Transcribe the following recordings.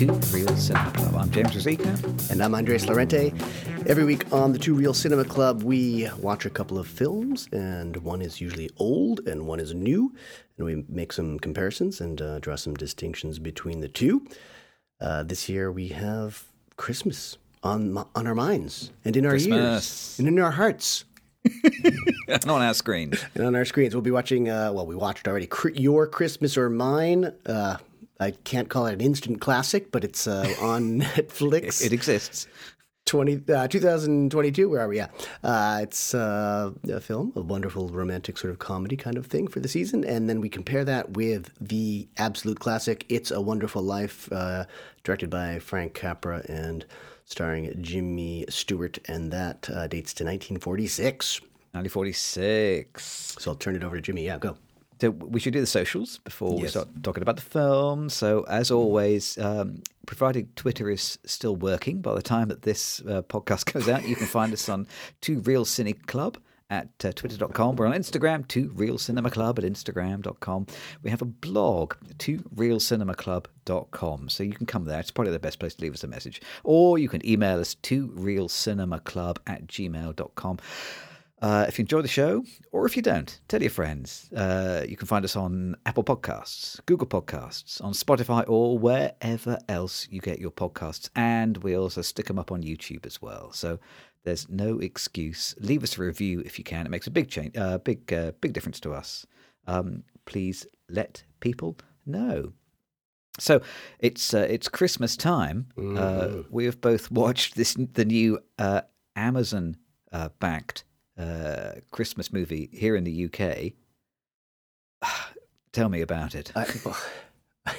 and welcome to Two Reel Cinema Club. I'm James Rosica. And I'm Andres Lorente. Every week on the Two Reel Cinema Club, we watch a couple of films, and one is usually old and one is new, and we make some comparisons and uh, draw some distinctions between the two. Uh, this year we have Christmas on on our minds and in our Christmas. ears and in our hearts and on our screens. and on our screens. We'll be watching. Uh, well, we watched already. Your Christmas or Mine. Uh, I can't call it an instant classic, but it's uh, on Netflix. It exists. 20, uh, 2022, where are we at? Uh, it's uh, a film, a wonderful romantic sort of comedy kind of thing for the season. And then we compare that with the absolute classic, It's a Wonderful Life, uh, directed by Frank Capra and starring Jimmy Stewart. And that uh, dates to 1946. 1946. So I'll turn it over to Jimmy. Yeah, go. So we should do the socials before we start talking about the film. So as always, um, provided Twitter is still working by the time that this uh, podcast goes out, you can find us on Two Reel Cine Club at uh, twitter.com. We're on Instagram, Two Reel Cinema Club at instagram.com. We have a blog, Two Reel Cinema Club.com. So you can come there. It's probably the best place to leave us a message. Or you can email us to reelcinemaclub at gmail.com. Uh, if you enjoy the show, or if you don't, tell your friends. Uh, you can find us on Apple Podcasts, Google Podcasts, on Spotify, or wherever else you get your podcasts. And we also stick them up on YouTube as well. So there's no excuse. Leave us a review if you can. It makes a big change, uh, big, uh, big difference to us. Um, please let people know. So it's uh, it's Christmas time. Uh, we have both watched this the new uh, Amazon uh, backed uh, Christmas movie here in the UK. Tell me about it. I,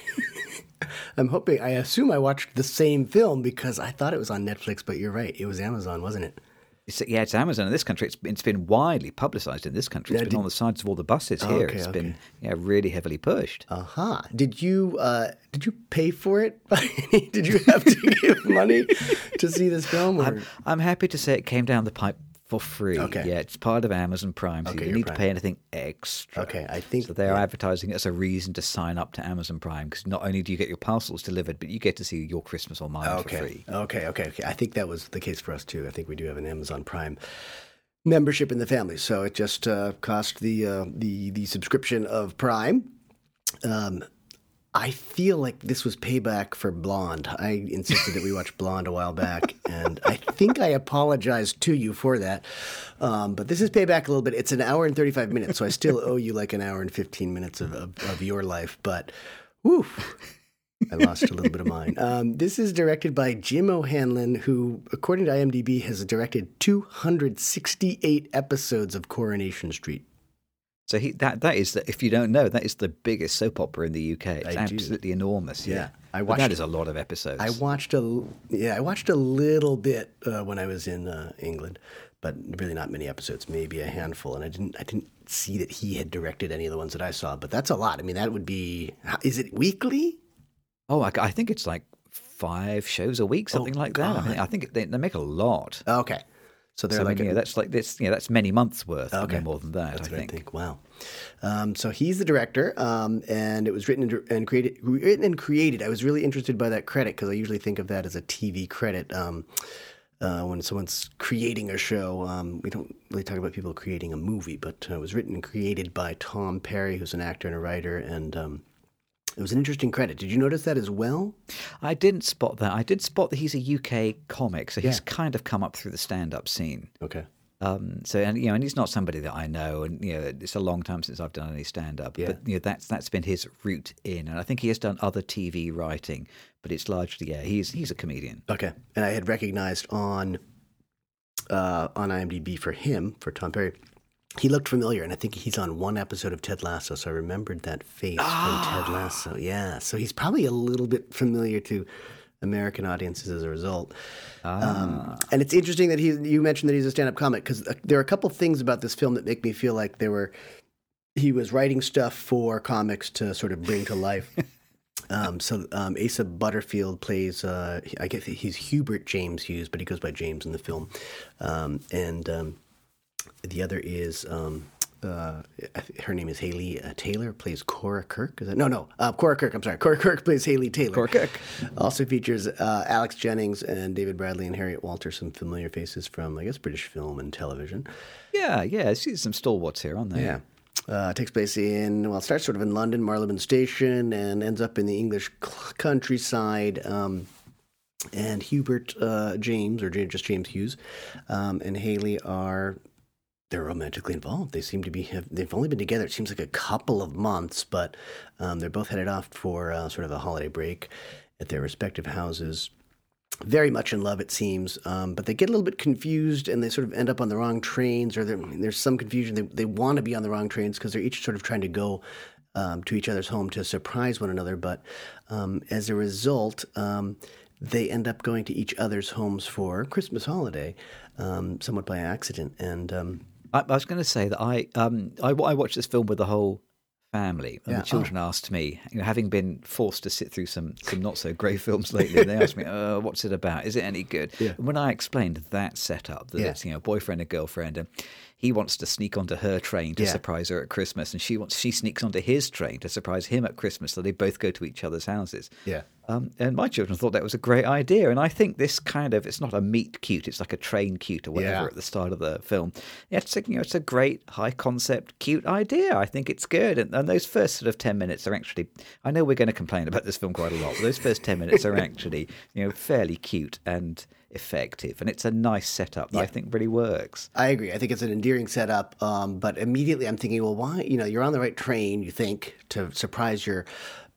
I'm hoping, I assume I watched the same film because I thought it was on Netflix, but you're right. It was Amazon, wasn't it? It's, yeah, it's Amazon in this country. It's, it's been widely publicised in this country. It's Yeah, been did- on the sides of all the buses Oh, here. okay, It's okay. been yeah really heavily pushed. Uh huh. Did you uh, did you pay for it? did you have to give money to see this film? I'm, I'm happy to say it came down the pipe for free. Okay. Yeah, it's part of Amazon Prime, so Okay, you don't need Prime. to pay anything extra. Okay, I think- so. They are advertising it as a reason to sign up to Amazon Prime because not only do you get your parcels delivered, but you get to see your Christmas or mine okay. for free. Okay, okay, okay. I think that was the case for us too. I think we do have an Amazon Prime membership in the family, so it just uh, cost the uh, the the subscription of Prime. Um, I feel like this was payback for Blonde. I insisted that we watch Blonde a while back, and I think I apologized to you for that. Um, but this is payback a little bit. It's an hour and 35 minutes, so I still owe you like an hour and 15 minutes of, of, of your life. But, whew, I lost a little bit of mine. Um, this is directed by Jim O'Hanlon, who, according to IMDb, has directed 268 episodes of Coronation Street. So he, that that is the, if you don't know, that is the biggest soap opera in the UK. It's I do. absolutely enormous. Yeah, Yeah, I But watched- that is a lot of episodes. I watched a yeah, I watched a little bit uh, when I was in uh, England, but really not many episodes, maybe a handful. And I didn't I didn't see that he had directed any of the ones that I saw. But that's a lot. I mean, that would be is it weekly? oh, I, I think it's like five shows a week, something like that. I, mean, I think they, they make a lot. Okay, so they're So, like yeah, that's like this. Yeah, that's many months worth. Okay, more than that. That's I think. I think. Wow. Um, so he's the director, um, and it was written and, and created. Written and created. I was really interested by that credit because I usually think of that as a TV credit. Um, uh, when someone's creating a show, um, we don't really talk about people creating a movie, but uh, it was written and created by Tom Parry, who's an actor and a writer, and um, it was an interesting credit. Did you notice that as well? I didn't spot that. I did spot that he's a UK comic, so he's Yeah. kind of come up through the stand-up scene. Okay. Um, so and you know, and he's not somebody that I know, and you know, it's a long time since I've done any stand-up. Yeah. But you know, that's that's been his route in, and I think he has done other TV writing, but it's largely yeah, he's he's a comedian. Okay. And I had recognized on uh, on IMDb for him, for Tom Parry, he looked familiar, and I think he's on one episode of Ted Lasso, so I remembered that face from Ted Lasso. Yeah, so he's probably a little bit familiar to American audiences as a result. Um, and it's interesting that he you mentioned that he's a stand-up comic because there are a couple things about this film that make me feel like there were he was writing stuff for comics to sort of bring to life. Um, so um, Asa Butterfield plays, uh, I guess he's Hubert James Hughes, but he goes by James in the film. Um, and um, the other is um, uh, her name is Haley uh, Taylor, plays Cora Kirk. Is that no, no, uh, Cora Kirk. I'm sorry, Cora Kirk plays Haley Taylor. Cora Kirk. also features uh, Alex Jennings and David Bradley and Harriet Walter, some familiar faces from I guess British film and television. Yeah, yeah. See some stalwarts here, aren't there? Yeah. Uh, takes place in, well, it starts sort of in London, Marylebone Station, and ends up in the English countryside. Um, and Hubert uh, James, or just James Hughes, um, and Haley are they're romantically involved. They seem to be have, they've only been together. It seems like a couple of months, but um, they're both headed off for uh, sort of a holiday break at their respective houses. Very much in love, it seems, um, but they get a little bit confused and they sort of end up on the wrong trains, or there's some confusion. They, they want to be on the wrong trains because they're each sort of trying to go um, to each other's home to surprise one another. But um, as a result, um, they end up going to each other's homes for Christmas holiday, um, somewhat by accident. And I, I was going to say that I, um, I I watched this film with the whole family, and Yeah. the children asked me, you know, having been forced to sit through some some not so great films lately, they asked me, uh, "What's it about? Is it any good?" Yeah. And when I explained that setup, that Yeah. it's you know boyfriend and girlfriend, and he wants to sneak onto her train to Yeah. surprise her at Christmas, and she wants she sneaks onto his train to surprise him at Christmas, so they both go to each other's houses. yeah, Um, and my children thought that was a great idea. And I think this kind of, it's not a meet cute, it's like a train cute or whatever Yeah. at the start of the film. Yeah, it's, a, you know, it's a great high concept, cute idea. I think it's good. And, and those first sort of 10 minutes are actually, I know we're going to complain about this film quite a lot, but those first 10 minutes are actually, you know, fairly cute and effective. And it's a nice setup that I think really works. I agree. I think it's an endearing setup. Um, but immediately I'm thinking, well, why? You know, you're on the right train, you think, to surprise your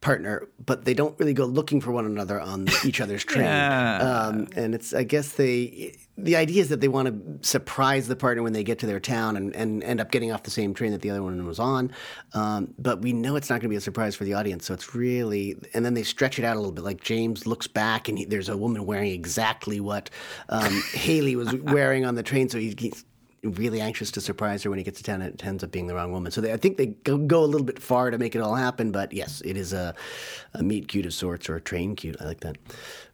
partner, but they don't really go looking for one another on each other's train. Yeah. Um, and it's, I guess they, the idea is that they want to surprise the partner when they get to their town and, and end up getting off the same train that the other one was on. Um, but we know it's not going to be a surprise for the audience. So it's really, and then they stretch it out a little bit. Like James looks back and he, there's a woman wearing exactly what um, Haley was wearing on the train. So he, he's really anxious to surprise her when he gets to town and it ends up being the wrong woman. So they, I think they go, go a little bit far to make it all happen. But yes, it is a, a meet cute of sorts or a train cute. I like that.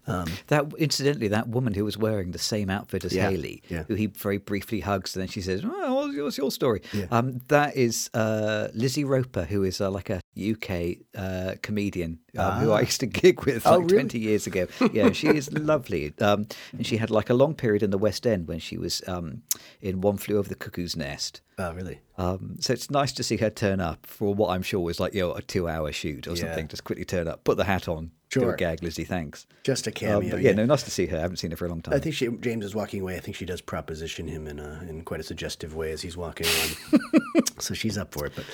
Um, That incidentally, that woman who was wearing the same outfit as Yeah, Haley, yeah. who he very briefly hugs, and then she says, oh, what's, your, what's your story?" Um, that is uh, Lizzie Roper, who is uh, like a UK uh, comedian um, who I used to gig with like Ah. Oh, really? twenty years ago. Yeah, she is lovely, um, and she had like a long period in the West End when she was um, in One Flew Over the Cuckoo's Nest. oh, really? Um, so it's nice to see her turn up for what I'm sure was like you know a two-hour shoot or Yeah. something. Just quickly turn up, put the hat on, do Sure. a gag, Lizzie. Thanks. Just a Um, cameo. but yeah, no, nice to see her. I haven't seen her for a long time. I think she, James is walking away. I think she does proposition him in a, in quite a suggestive way as he's walking on. so she's up for it. But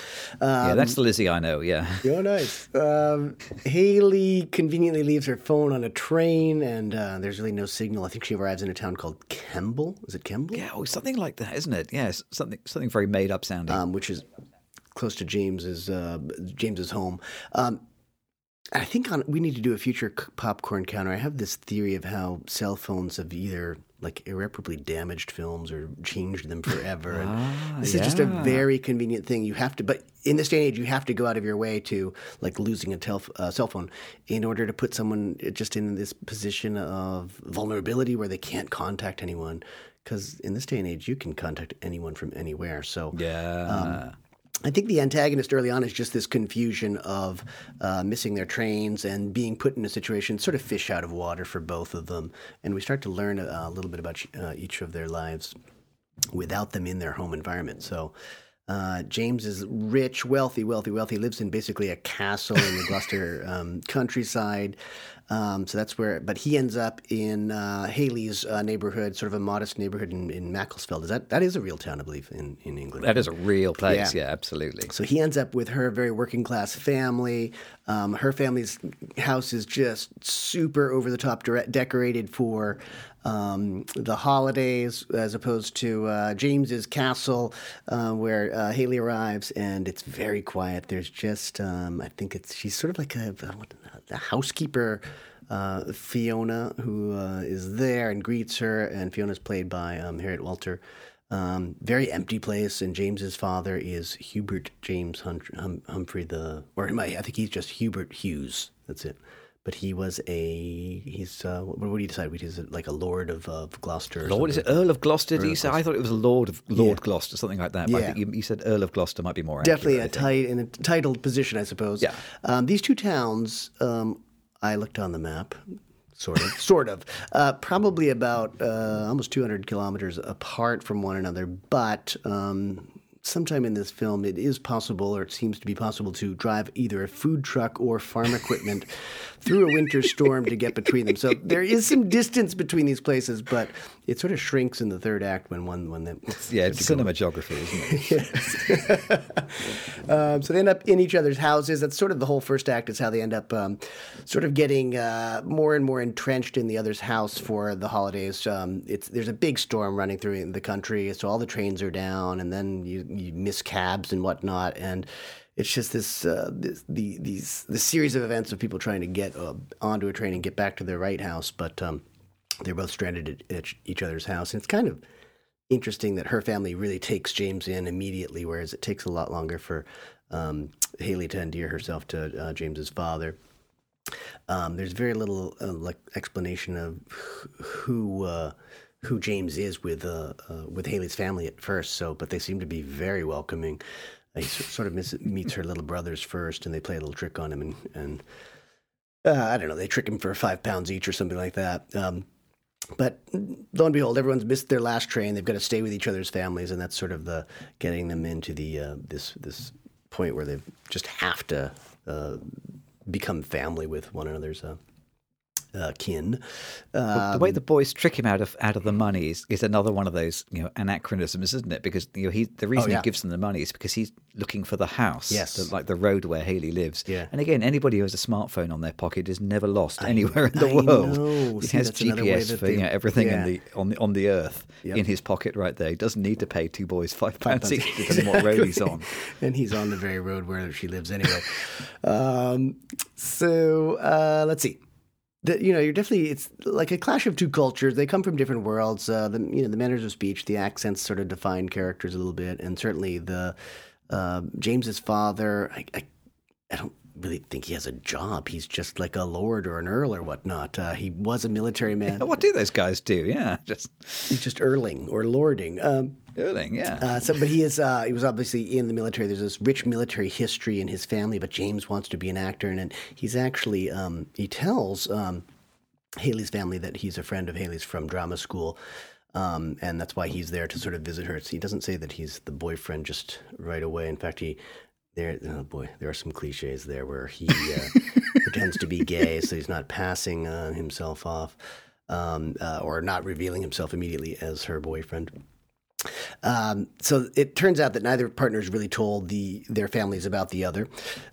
um, yeah, that's the Lizzie I know. Yeah, Oh, nice. Um, Haley conveniently leaves her phone on a train, and uh, there's really no signal. I think she arrives in a town called Kemble. Is it Kemble? yeah, oh, something like that, isn't it? Yeah, something something very made up sounding. Um, which is close to James's uh, James's home. Um, I think on, we need to do a future c- popcorn counter. I have this theory of how cell phones have either like irreparably damaged films or changed them forever. And Ah, this is just a very convenient thing. You have to, but in this day and age, you have to go out of your way to like losing a tel- uh, cell phone in order to put someone just in this position of vulnerability where they can't contact anyone. Because in this day and age, you can contact anyone from anywhere. So yeah, I think the antagonist early on is just this confusion of uh, missing their trains and being put in a situation, sort of fish out of water for both of them. And we start to learn a, a little bit about uh, each of their lives without them in their home environment. So uh, James is rich, wealthy, wealthy, wealthy, lives in basically a castle in the Gloucester um, countryside. Um, so that's where, but he ends up in uh, Haley's uh, neighborhood, sort of a modest neighborhood in, in Macclesfield. Is that that is a real town, I believe, in, in England. that is a real place. Yeah. Yeah, absolutely. So he ends up with her very working class family. Um, her family's house is just super over the top dire- decorated for um, the holidays, as opposed to uh, James's castle, uh, where uh, Haley arrives, and it's very quiet. There's just, um, I think it's she's sort of like a, a housekeeper. Uh, Fiona, who uh, is there and greets her, and Fiona's played by um, Harriet Walter. Um, very empty place, and James's father is Hubert James Hum- hum- Humphrey the, or am I, I think he's just Hubert Hughes. That's it. But he was a he's uh, what, what do you decide? He's like a lord of, of Gloucester. Lord, is it Earl of Gloucester? Earl you of say? I thought it was a Lord of Lord Yeah. Gloucester, something like that. But I Yeah. think you, said Earl of Gloucester might be more definitely a accurate, I think. tight in a titled position, I suppose. Yeah. Um, these two towns, um, I looked on the map, sort of, sort of, uh, probably about uh, almost 200 kilometers apart from one another, but. Um, Sometime in this film, it is possible, or it seems to be possible, to drive either a food truck or farm equipment through a winter storm to get between them. So there is some distance between these places, but it sort of shrinks in the third act when one when them. Yeah, it's cinematography, isn't it? Um, so they end up in each other's houses. That's sort of the whole first act is how they end up um, sort of getting uh, more and more entrenched in the other's house for the holidays. Um, it's there's a big storm running through the country, so all the trains are down, and then you, you miss cabs and whatnot, and it's just this, uh, this the these the series of events of people trying to get uh, onto a train and get back to their right house, but um, they're both stranded at each- other's house, and it's kind of interesting that her family really takes James in immediately, whereas it takes a lot longer for um, Haley to endear herself to uh, James's father. Um, there's very little uh, like explanation of who uh, who James is with uh, uh, with Haley's family at first. So, but they seem to be very welcoming. He sort of miss, meets her little brothers first, and they play a little trick on him, and, and uh, I don't know, they trick him for five pounds each or something like that. Um, but lo and behold, everyone's missed their last train. They've got to stay with each other's families, and that's sort of the getting them into the uh, this this point where they just have to uh, become family with one another's uh, kin. Uh, the way the boys trick him out of out of the money is, is another one of those you know anachronisms, isn't it? Because you know he the reason Oh, yeah. he gives them the money is because he's looking for the house, Yes. the, like the road where Haley lives. Yeah. And again, anybody who has a smartphone on their pocket is never lost anywhere in the I world. know. He See, has that's another way GPS for you know, everything yeah. in the on the on the earth Yep. in his pocket right there. He doesn't need to pay two boys five pounds each, depending on what road he's on. and he's on the very road where she lives anyway. um, so uh, let's see. The, you know, you're definitely it's like a clash of two cultures. They come from different worlds. Uh, the you know the manners of speech, the accents sort of define characters a little bit, and certainly the uh, James's father. I, I I don't really think he has a job. He's just like a lord or an earl or whatnot. Uh, he was a military man. What do those guys do? Yeah, just He's just earling or lording. Um, Yeah. uh, so, but he is. Uh, he was obviously in the military. There's this rich military history in his family. But James wants to be an actor, and, and he's actually. Um, he tells um, Haley's family that he's a friend of Haley's from drama school, um, and that's why he's there to sort of visit her. He doesn't say that he's the boyfriend just right away. In fact, he. There, oh boy, there are some cliches there where he uh, pretends to be gay, so he's not passing uh, himself off, um, uh, or not revealing himself immediately as her boyfriend. Um, so it turns out that neither partners really told the their families about the other,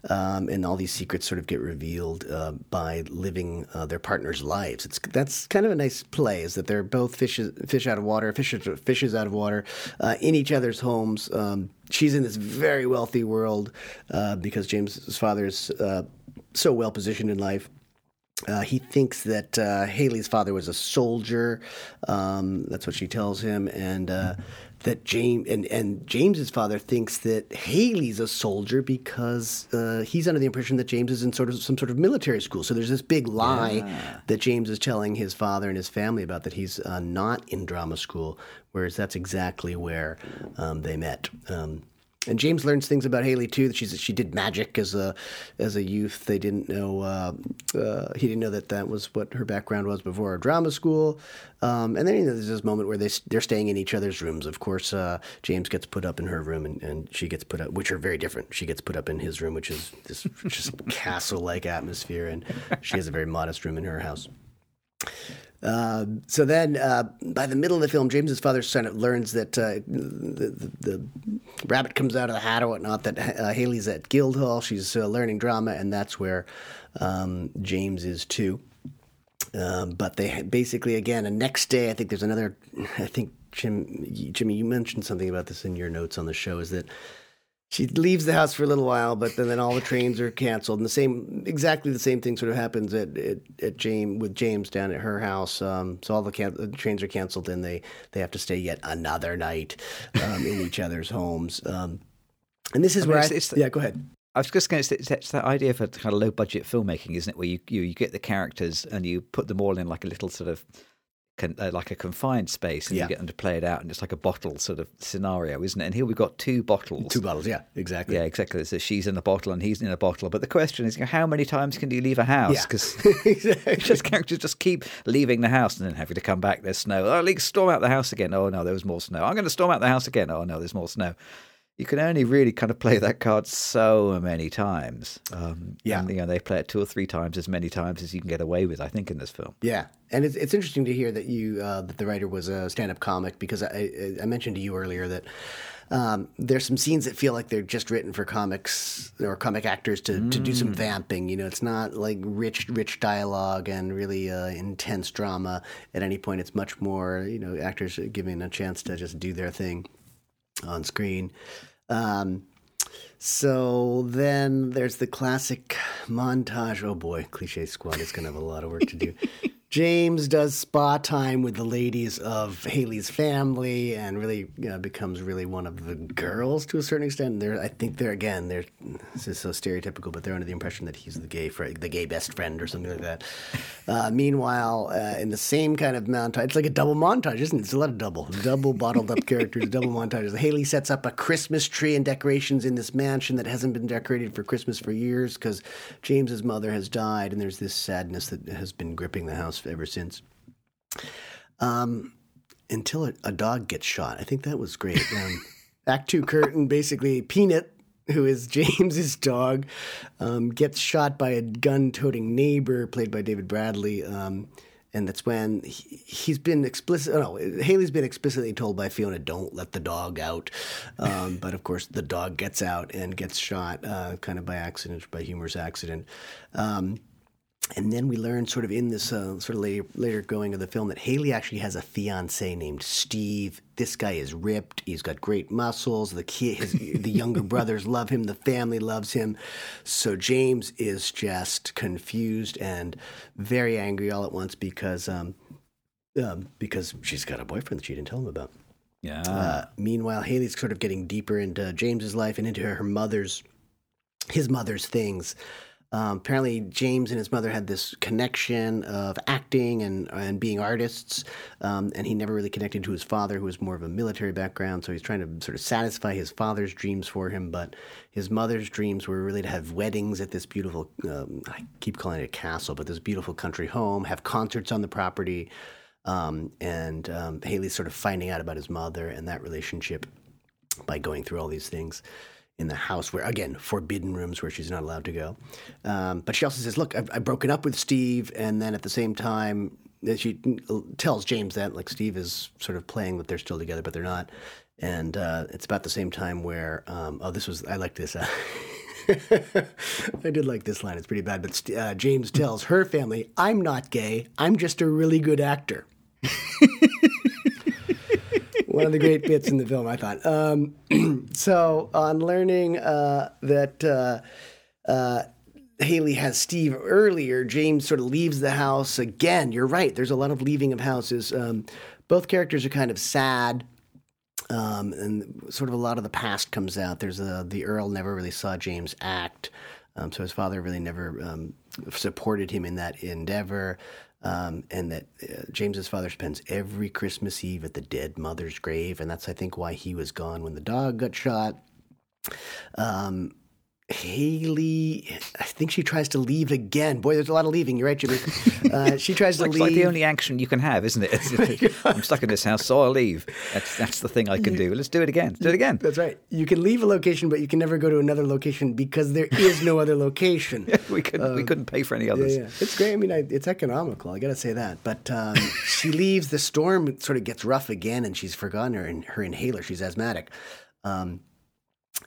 um, and all these secrets sort of get revealed uh, by living uh, their partners' lives. It's that's kind of a nice play, is that they're both fishes fish out of water, fishes fishes out of water, uh, in each other's homes. Um, she's in this very wealthy world uh, because James's father is uh, so well positioned in life. Uh, he thinks that uh, Haley's father was a soldier. Um, that's what she tells him, and uh, that James and, and James's father thinks that Haley's a soldier because uh, he's under the impression that James is in sort of some sort of military school. So there's this big lie that James is telling his father and his family about that he's uh, not in drama school, whereas that's exactly where um, they met. Um, and James learns things about Haley too. That she's she did magic as a as a youth. They didn't know uh, uh, he didn't know that that was what her background was before drama school. Um, and then you know, there's this moment where they they're staying in each other's rooms. Of course, uh, James gets put up in her room, and, and she gets put up, which are very different. She gets put up in his room, which is this just castle like atmosphere, and she has a very modest room in her house. Um, so then, uh, by the middle of the film, James's father of learns that uh, the, the, the rabbit comes out of the hat or whatnot. That uh, Haley's at Guildhall. She's uh, learning drama, and that's where um, James is too. Um, but they basically again, the next day, I think there's another. I think Jim, Jimmy, you mentioned something about this in your notes on the show. Is that she leaves the house for a little while, but then, then all the trains are canceled. And the same, exactly the same thing sort of happens at at, at James with James down at her house. Um, so all the, can- the trains are canceled, and they they have to stay yet another night um, in each other's homes. Um, and this is I mean, where I, it's- it's the- yeah, go ahead. I was just going to say it's, it's that idea for kind of low budget filmmaking, isn't it? Where you, you you get the characters and you put them all in like a little sort of con, uh, like a confined space, and Yeah. you get them to play it out, and it's like a bottle sort of scenario, isn't it? And here we've got two bottles. Two bottles, yeah, exactly. Yeah, exactly. So she's in a bottle and he's in a bottle. But the question is, you know, how many times can you leave a house? Yeah. Because exactly. just characters just keep leaving the house and then having to come back. There's snow. Oh, let's storm out the house again. Oh no, there was more snow. I'm going to storm out the house again. Oh no, there's more snow. You can only really kind of play that card so many times. Um, Yeah. and, you know, they play it two or three times as many times as you can get away with. I think in this film. Yeah, and it's it's interesting to hear that you uh, that the writer was a stand-up comic because I I- mentioned to you earlier that um, there's some scenes that feel like they're just written for comics or comic actors to, to do some vamping. You know, it's not like rich rich dialogue and really uh, intense drama at any point. It's much more you know actors giving a chance to just do their thing on screen. Um, so then there's the classic montage. Oh boy, Cliche Squad is going to have a lot of work to do. James does spa time with the ladies of Haley's family and really you know, becomes really one of the girls to a certain extent. They're, I think they're again, they're this is so stereotypical, but they're under the impression that he's the gay friend, the gay best friend or something like that. Uh, meanwhile, uh, in the same kind of montage, it's like a double montage, isn't it? It's a lot of double, double bottled up characters, double montages. Haley sets up a Christmas tree and decorations in this mansion that hasn't been decorated for Christmas for years because James's mother has died, and there's this sadness that has been gripping the house ever since. Um, until a, a dog gets shot. I think that was great. Um, act two curtain, basically, Peanut, who is James's dog, um, gets shot by a gun-toting neighbor played by David Bradley. Um, and that's when he, he's been explicit. No, Haley's been explicitly told by Fiona, "Don't let the dog out." Um, but of course, the dog gets out and gets shot, uh, kind of by accident, by humorous accident. Um, and then we learn, sort of in this uh, sort of later, later going of the film, that Haley actually has a fiance named Steve. This guy is ripped. He's got great muscles. The kid, his, the younger brothers love him. The family loves him. So James is just confused and very angry all at once because um, um, because she's got a boyfriend that she didn't tell him about. Yeah. Uh, meanwhile, Haley's sort of getting deeper into James's life and into her mother's, his mother's things. Um, apparently, James and his mother had this connection of acting and and being artists, um, and he never really connected to his father, who was more of a military background. So he's trying to sort of satisfy his father's dreams for him, but his mother's dreams were really to have weddings at this beautiful. Um, I keep calling it a castle, but this beautiful country home, have concerts on the property. Um, and um, Haley's sort of finding out about his mother and that relationship by going through all these things in the house where again forbidden rooms where she's not allowed to go um, but she also says look I've, I've broken up with steve and then at the same time uh, she tells james that like steve is sort of playing that they're still together but they're not and uh, it's about the same time where um, oh this was i like this uh, I did like this line. It's pretty bad, but uh, James tells her family, "I'm not gay. I'm just a really good actor." One of the great bits in the film, I thought. Um, so, on learning uh, that uh, uh, Haley has Steve earlier, James sort of leaves the house again. You're right. There's a lot of leaving of houses. Um, both characters are kind of sad. Um, and sort of a lot of the past comes out. There's a, the Earl never really saw James act, um, so his father really never um, supported him in that endeavor. Um, and that uh, James's father spends every Christmas Eve at the dead mother's grave, and that's I think why he was gone when the dog got shot. Um, Haley, I think she tries to leave again. Boy, there's a lot of leaving. You're right, Jimmy. Uh, she tries to It's leave. like the only action you can have, isn't it? I'm stuck in this house, so I'll leave. That's that's the thing I can do. Let's do it again. Do it again. That's right. You can leave a location, but you can never go to another location because there is no other location. We couldn't we couldn't pay for any others. Yeah, it's great. I mean, I, it's economical. I got to say that. But um, she leaves. The storm sort of gets rough again, and she's forgotten her her inhaler. She's asthmatic, um,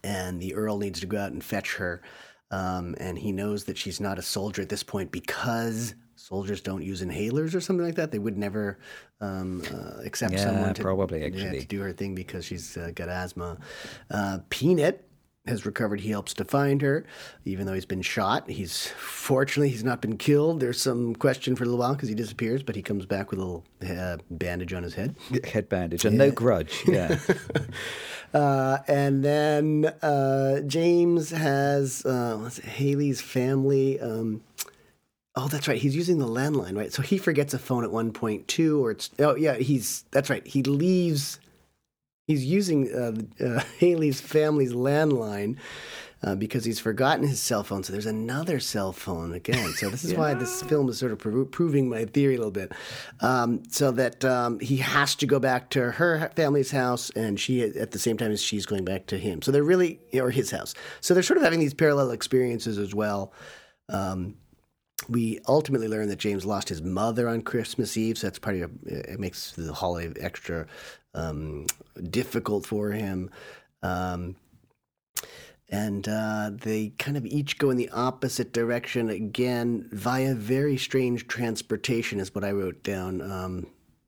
and the Earl needs to go out and fetch her. Um, and he knows that she's not a soldier at this point because soldiers don't use inhalers or something like that. They would never um, uh, accept Yeah, someone to probably, yeah, to do her thing because she's uh, got asthma. Uh, Peanut has recovered. He helps to find her, even though he's been shot. He's fortunately he's not been killed. There's some question for a little while because he disappears, but he comes back with a little uh, bandage on his head. Head bandage and no grudge. Yeah. Uh, and then uh, James has uh, Haley's family. Um, oh, that's right. He's using the landline, right? So he forgets a phone at one point too, or it's oh yeah, he's that's right. He leaves. He's using uh, uh, Haley's family's landline. Uh, because he's forgotten his cell phone, so there's another cell phone again. So this is why this film is sort of pro- proving my theory a little bit. Um, so that um, he has to go back to her family's house, and she at the same time as she's going back to him. So they're really or his house. So they're sort of having these parallel experiences as well. Um, we ultimately learn that James lost his mother on Christmas Eve, so that's part of it makes the holiday extra um, difficult for him. Um, and uh, they kind of each go in the opposite direction again via very strange transportation, is what I wrote down. Um,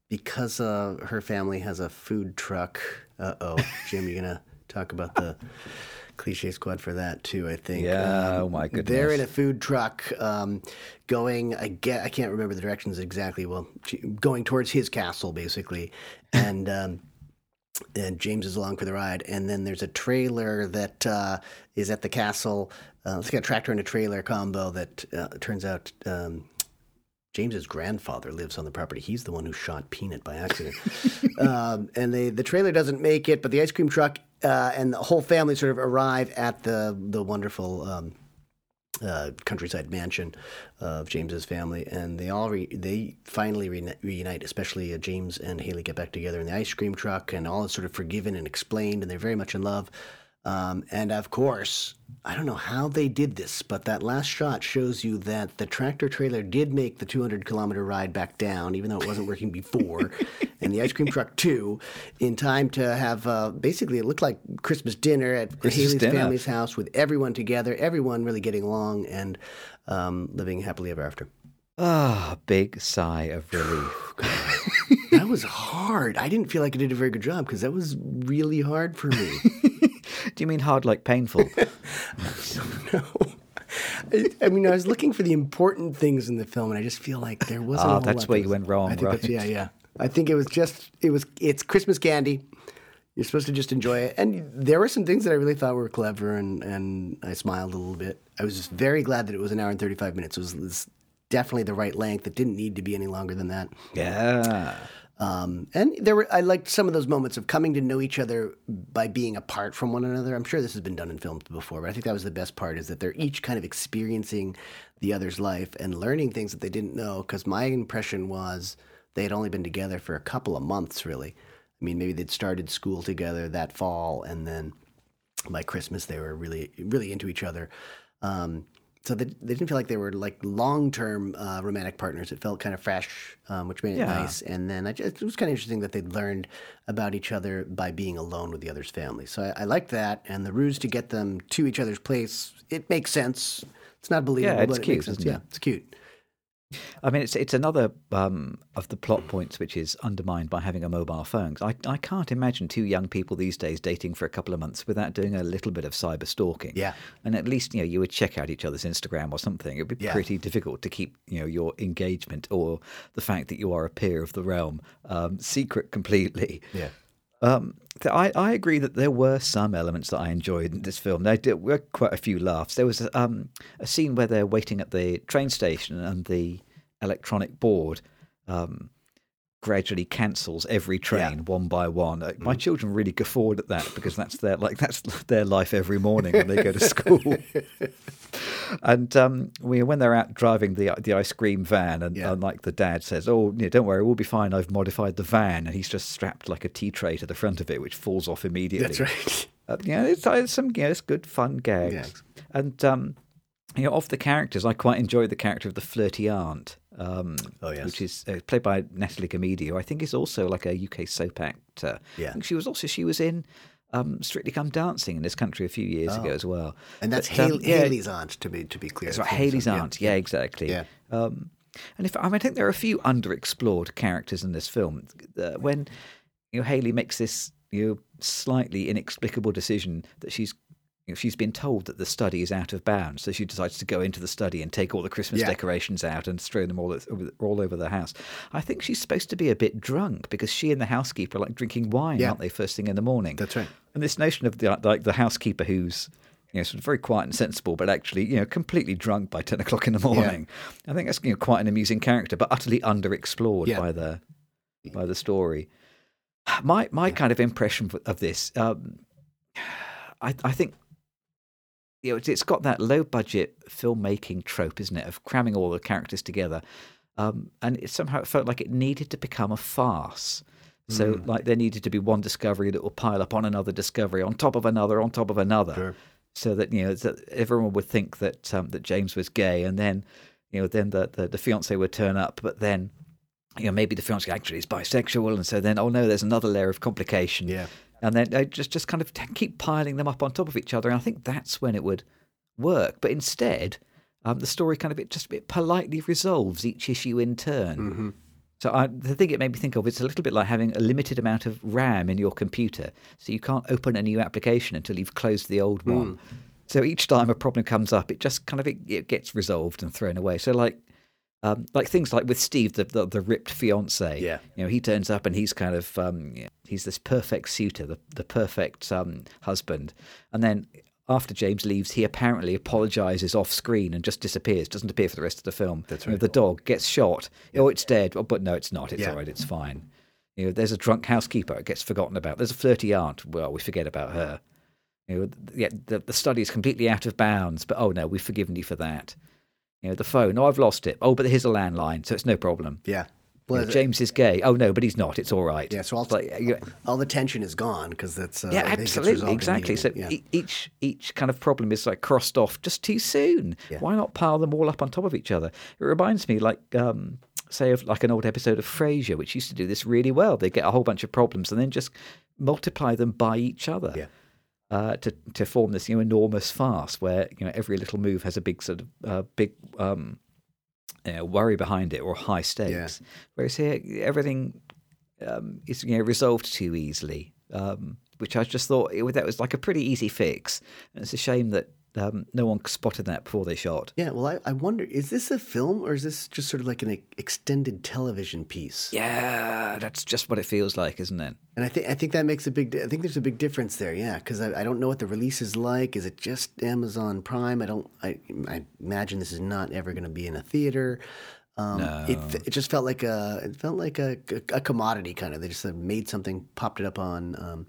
because uh, her family has a food truck. Uh oh, Jim, you're gonna talk about the cliche squad for that too. I think. Yeah. oh my goodness. They're in a food truck, um, going. I get. I can't remember the directions exactly. Well, going towards his castle, basically, and. Um, and James is along for the ride. And then there's a trailer that uh, is at the castle. Uh, it's got a tractor and a trailer combo that uh, turns out um, James's grandfather lives on the property. He's the one who shot Peanut by accident. um, and they, the trailer doesn't make it, but the ice cream truck uh, and the whole family sort of arrive at the the wonderful. Um, uh, countryside mansion of James's family, and they all re- they finally re- reunite. Especially uh, James and Haley get back together in the ice cream truck, and all is sort of forgiven and explained, and they're very much in love. Um, and of course, I don't know how they did this, but that last shot shows you that the tractor trailer did make the 200 kilometer ride back down, even though it wasn't working before, and the ice cream truck too, in time to have uh, basically it looked like Christmas dinner at Christmas Haley's dinner. family's house with everyone together, everyone really getting along and um, living happily ever after. Ah, big sigh of relief. That was hard. I didn't feel like I did a very good job because that was really hard for me. Do you mean hard like painful? no. I, I mean, I was looking for the important things in the film, and I just feel like there wasn't. a Ah, whole that's where you went wrong, I think right. yeah, yeah. I think it was just it was it's Christmas candy. You're supposed to just enjoy it, and there were some things that I really thought were clever, and and I smiled a little bit. I was just very glad that it was an hour and thirty five minutes. It was, it was definitely the right length. It didn't need to be any longer than that. yeah. Um, and there were I liked some of those moments of coming to know each other by being apart from one another. I'm sure this has been done in films before, but I think that was the best part is that they're each kind of experiencing the other's life and learning things that they didn't know. Because my impression was they had only been together for a couple of months, really. I mean, maybe they'd started school together that fall, and then by Christmas they were really really into each other. Um, so they, they didn't feel like they were like long term uh, romantic partners. It felt kind of fresh, um, which made it Yeah. nice. And then I just, it was kind of interesting that they'd learned about each other by being alone with the other's family. So I, I liked that. And the ruse to get them to each other's place, it makes sense. It's not believable, yeah, it's but it cute, makes sense. it? Yeah, it's cute. I mean, it's it's another um, of the plot points which is undermined by having a mobile phone. I, I can't imagine two young people these days dating for a couple of months without doing a little bit of cyber stalking. Yeah. and at least you know you would check out each other's Instagram or something. It'd be Yeah. pretty difficult to keep you know your engagement or the fact that you are a peer of the realm um, secret completely. Yeah. Um, I, I agree that there were some elements that I enjoyed in this film. There were quite a few laughs. There was a, um, a scene where they're waiting at the train station and the electronic board um, gradually cancels every train one by one. Uh, My children really guffawed at that because that's their like that's their life every morning when they go to school. and um, we, when they're out driving the the ice cream van, and, Yeah. and like the dad says, "Oh, yeah, don't worry, we'll be fine. I've modified the van," and he's just strapped like a tea tray to the front of it, which falls off immediately. That's right. Uh, yeah, it's, it's some yeah, it's good fun gags. And um, you know, of the characters, I quite enjoyed the character of the flirty aunt. Um, Oh, yes. which is uh, played by Natalie Gumede, who I think is also like a UK soap actor. Yeah. I think she was also she was in um, Strictly Come Dancing in this country a few years ago as well. Oh. And that's But, um, yeah, Haley's aunt, to be to be clear. That's right, Haley's yeah. aunt. Yeah, exactly. Yeah. Um, and if I, mean, I think there are a few underexplored characters in this film. Uh, when you know Haley makes this you know, slightly inexplicable decision that she's she's been told that the study is out of bounds, so she decides to go into the study and take all the Christmas Yeah. decorations out and strew them all over, all over the house. I think she's supposed to be a bit drunk because she and the housekeeper are like drinking wine, Yeah. aren't they? First thing in the morning. That's right. And this notion of the like the housekeeper who's you know sort of very quiet and sensible, but actually you know completely drunk by ten o'clock in the morning. I think that's you know quite an amusing character, but utterly underexplored Yeah. by the by the story. My my kind of impression of this, um, I I think. You know, it's, got that low budget filmmaking trope, isn't it, of cramming all the characters together, um, and it somehow it felt like it needed to become a farce. So, Mm. like, there needed to be one discovery that will pile up on another discovery, on top of another, on top of another, Sure. so that you know that everyone would think that um, that James was gay, and then you know then the, the the fiance would turn up, but then you know maybe the fiance actually is bisexual, and so then oh no, there's another layer of complication, Yeah. And then they just just kind of keep piling them up on top of each other, and I think that's when it would work. But instead, um, the story kind of it just it politely resolves each issue in turn. Mm-hmm. So I, the thing it made me think of, it's a little bit like having a limited amount of RAM in your computer. So you can't open a new application until you've closed the old one. So each time a problem comes up, it just kind of it, it gets resolved and thrown away. So like um, like things like with Steve, the, the the ripped fiance. Yeah. you know, he turns up and he's kind of um, he's this perfect suitor, the the perfect um, husband, and then after James leaves, he apparently apologizes off screen and just disappears, doesn't appear for the rest of the film. That's You know, right. the dog gets shot. Oh, it's dead. Oh, but no, it's not. It's Yeah. all right. It's fine. You know, there's a drunk housekeeper. It gets forgotten about. There's a flirty aunt. Well, we forget about her. You know, yeah, the, the study is completely out of bounds. But oh no, we've forgiven you for that. You know, the phone. Oh, I've lost it. Oh, but here's a landline, so it's no problem. Yeah. You know, Well, James is gay. Oh no, but he's not. It's all right. yeah. So all, It's like, you- all the tension is gone because that's uh, yeah, I think it's absolutely, exactly. So immediately. e- each each kind of problem is like crossed off just too soon. Yeah. Why not pile them all up on top of each other? It reminds me, like, um, say, of like an old episode of Frasier, which used to do this really well. They get a whole bunch of problems and then just multiply them by each other. Yeah. Uh, to to form this you know, enormous farce where you know every little move has a big sort of uh, big um, you know, worry behind it or high stakes. Whereas here everything um, is you know resolved too easily, um, which I just thought it, that was like a pretty easy fix. And it's a shame that um, no one spotted that before they shot. Yeah, well, I, I wonder, is this a film or is this just sort of like an extended television piece? Yeah, that's just what it feels like, isn't it? And I think I think that makes a big. I think there's a big difference there. Yeah, because I, I don't know what the release is like. Is it just Amazon Prime? I don't. I, I imagine this is not ever going to be in a theater. Um, It it just felt like a it felt like a, a commodity kind of. They just uh, made something, popped it up on um,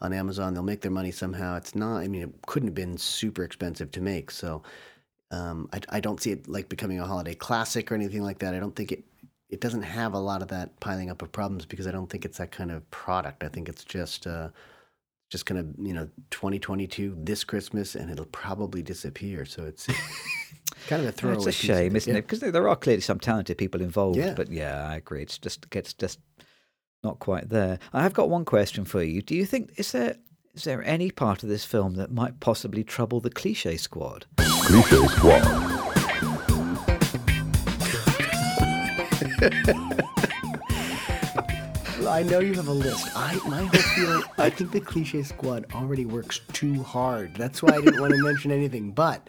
on Amazon. They'll make their money somehow. It's not. I mean, it couldn't have been super expensive to make. So um, I, I don't see it like becoming a holiday classic or anything like that. I don't think it it doesn't have a lot of that piling up of problems because I don't think it's that kind of product. I think it's just uh, just kind of you know 2022 this Christmas and it'll probably disappear. So it's kind of a throwaway. it's a shame, isn't Yeah. it? Because there are clearly some talented people involved. Yeah. But yeah, I agree. It's just it's just not quite there. I have got one question for you. Do you think is there is there any part of this film that might possibly trouble the cliche squad? Cliche Squad. I know you have a list. I my whole feeling. I think the cliche squad already works too hard. That's why I didn't want to mention anything. But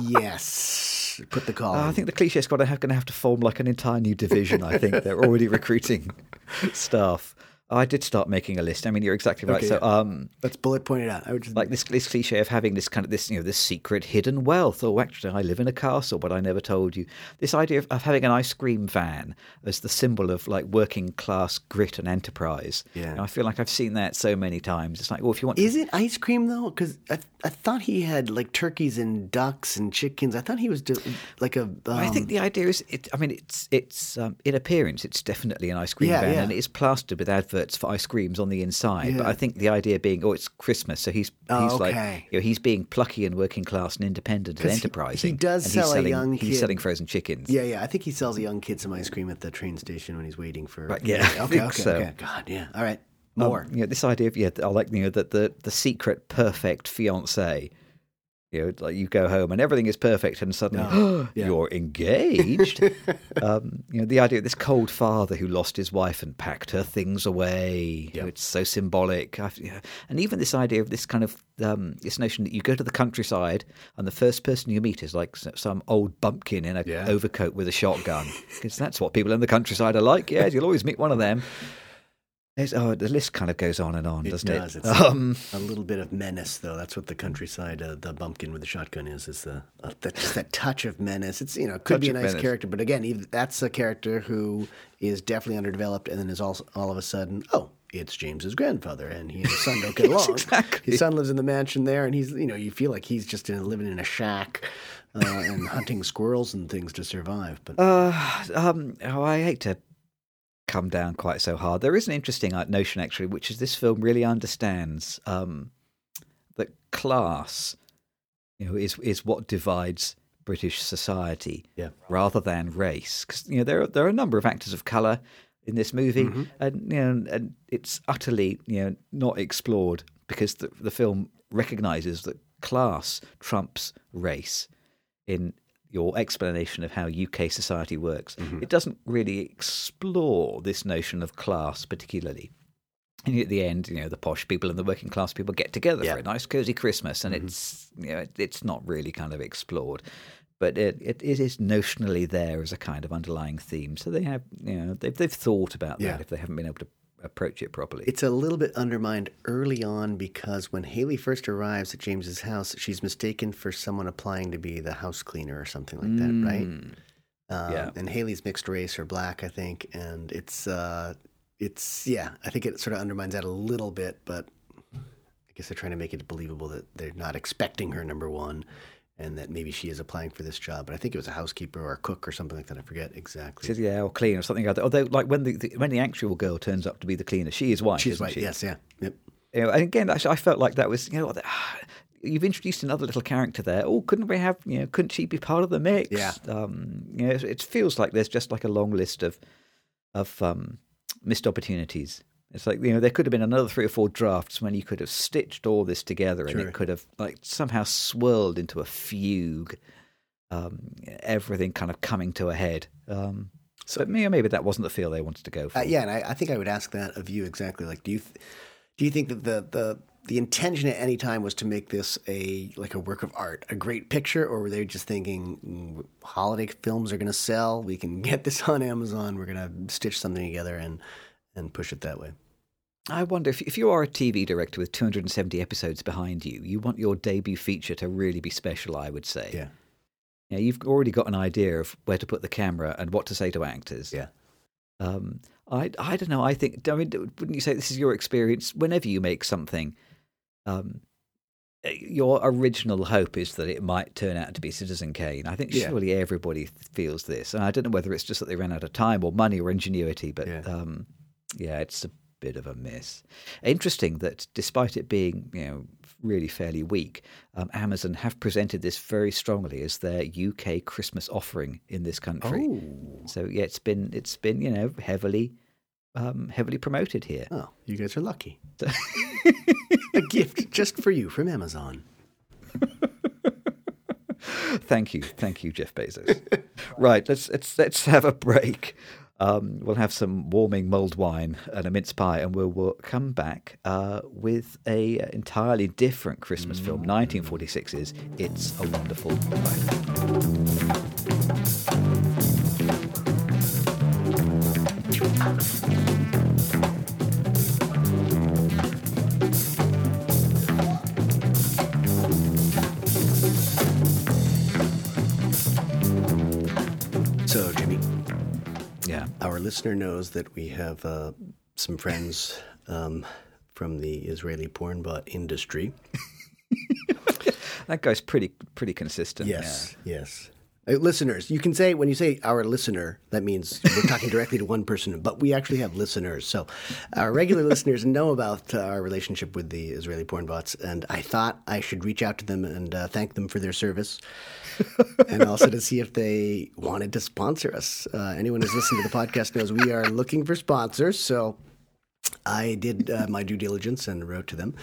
yes, put the call. Uh, I think the cliche squad are going to have to form like an entire new division. I think they're already recruiting staff. I did start making a list. I mean, you're exactly right. Okay, so, yeah. um, Let's bullet point it out. I would just like this this cliche of having this kind of this you know this secret hidden wealth. Oh, actually, I live in a castle, but I never told you. This idea of, of having an ice cream van as the symbol of like working class grit and enterprise. Yeah. And I feel like I've seen that so many times. It's like, well, if you want, Is it ice cream though? Because I, I thought he had like turkeys and ducks and chickens. I thought he was do, like a. Um, I think the idea is, it, I mean, it's it's um, in appearance, it's definitely an ice cream Yeah, van, yeah. and it is plastered with adverts for ice creams on the inside. But I think the idea being, oh, it's Christmas, so he's Oh, he's like, you know, he's being plucky and working class and independent and enterprising. he does and sell a he's selling, young He's kid- selling frozen chickens. Yeah, yeah. I think he sells a young kid some ice cream at the train station when he's waiting for. Right, yeah, I Okay. okay. so. Okay. God. Yeah. All right. Um, More. you know, this idea of yeah, I like you know that the the secret perfect fiance. You know, like you go home and everything is perfect, and suddenly yeah. you're engaged. um, you know, the idea of this cold father who lost his wife and packed her things away. You know, it's so symbolic. I've, you know, and even this idea of this kind of um, this notion that you go to the countryside and the first person you meet is like some old bumpkin in a Yeah. overcoat with a shotgun, because that's what people in the countryside are like. Yeah, you'll always meet one of them. There's, oh, the list kind of goes on and on, It doesn't does. it? It's Um, a little bit of menace, though. That's what the countryside, uh, the bumpkin with the shotgun is. Is the uh, that, just that touch of menace. It's you know could be a nice menace. character, but again, that's a character who is definitely underdeveloped, and then is also all of a sudden, oh, it's James's grandfather, and he and his son don't get along. exactly. His son lives in the mansion there, and he's you know you feel like he's just in, living in a shack uh, and hunting squirrels and things to survive. But Uh, um, oh, I hate to come down quite so hard. There is an interesting notion, actually, which is this film really understands um, that class, you know, is is what divides British society, Yeah. rather than race. Because you know there are, there are a number of actors of color in this movie, and you know, and it's utterly you know not explored because the the film recognizes that class trumps race in your explanation of how UK society works. Mm-hmm. It doesn't really explore this notion of class particularly. And at the end, you know, the posh people and the working class people get together Yeah. for a nice, cozy Christmas, and mm-hmm. it's you know, it- it's not really kind of explored, but it, it it is notionally there as a kind of underlying theme. So they have, you know, they've they've thought about that if they haven't been able to approach it properly. It's a little bit undermined early on because when Haley first arrives at James's house, she's mistaken for someone applying to be the house cleaner or something like that, right? Um, Mm. Yeah. And Haley's mixed race or black, I think, and it's uh, it's yeah, I think it sort of undermines that a little bit, but I guess they're trying to make it believable that they're not expecting her number one. And that maybe she is applying for this job, but I think it was a housekeeper or a cook or something like that. I forget exactly. Yeah, or clean or something like that. Although, like when the, the when the actual girl turns up to be the cleaner, she is white. She's white. she? Yes, yeah, yep. You know, and again, actually, I felt like that was, you know, what, you've introduced another little character there. Oh, couldn't we have, you know, couldn't she be part of the mix? Yeah. Um, you know, it, it feels like there's just like a long list of of um, missed opportunities. It's like you know there could have been another three or four drafts when you could have stitched all this together and it could have like somehow swirled into a fugue. Um, everything kind of coming to a head. Um, but maybe, maybe that wasn't the feel they wanted to go for. Uh, yeah, and I, I think I would ask that of you exactly. Like, do you th- do you think that the the the intention at any time was to make this a like a work of art, a great picture, or were they just thinking "Mm, holiday films are going to sell? We can get this on Amazon. We're going to stitch something together and and push it that way. I wonder if, if you are a TV director with 270 episodes behind you, you want your debut feature to really be special, I would say. Yeah, You know, you've already got an idea of where to put the camera and what to say to actors. yeah, Um, I, I don't know. I think, I mean, wouldn't you say this is your experience whenever you make something? Um, your original hope is that it might turn out to be Citizen Kane. I think Yeah. surely everybody feels this. And I don't know whether it's just that they ran out of time or money or ingenuity, but Yeah. um, yeah, it's a bit of a miss. Interesting that despite it being, you know, really fairly weak, um, Amazon have presented this very strongly as their UK Christmas offering in this country. Oh, So yeah, it's been it's been you know heavily um, heavily promoted here. oh, you guys are lucky. a gift just for you from Amazon. thank you, thank you, Jeff Bezos. right, let's let's let's have a break. Um, we'll have some warming mulled wine and a mince pie, and we'll, we'll come back uh, with a entirely different Christmas film, 1946's "It's a Wonderful Life." Listener knows that we have uh, some friends um, from the Israeli porn bot industry. that guy's pretty pretty consistent. Yes, yes. Uh, listeners, you can say when you say our listener, that means we're talking directly to one person, but we actually have listeners. So our regular listeners know about uh, our relationship with the Israeli porn bots, and I thought I should reach out to them and uh, thank them for their service, and also to see if they wanted to sponsor us. Uh, anyone who's listened to the podcast knows we are looking for sponsors, so I did uh, my due diligence and wrote to them.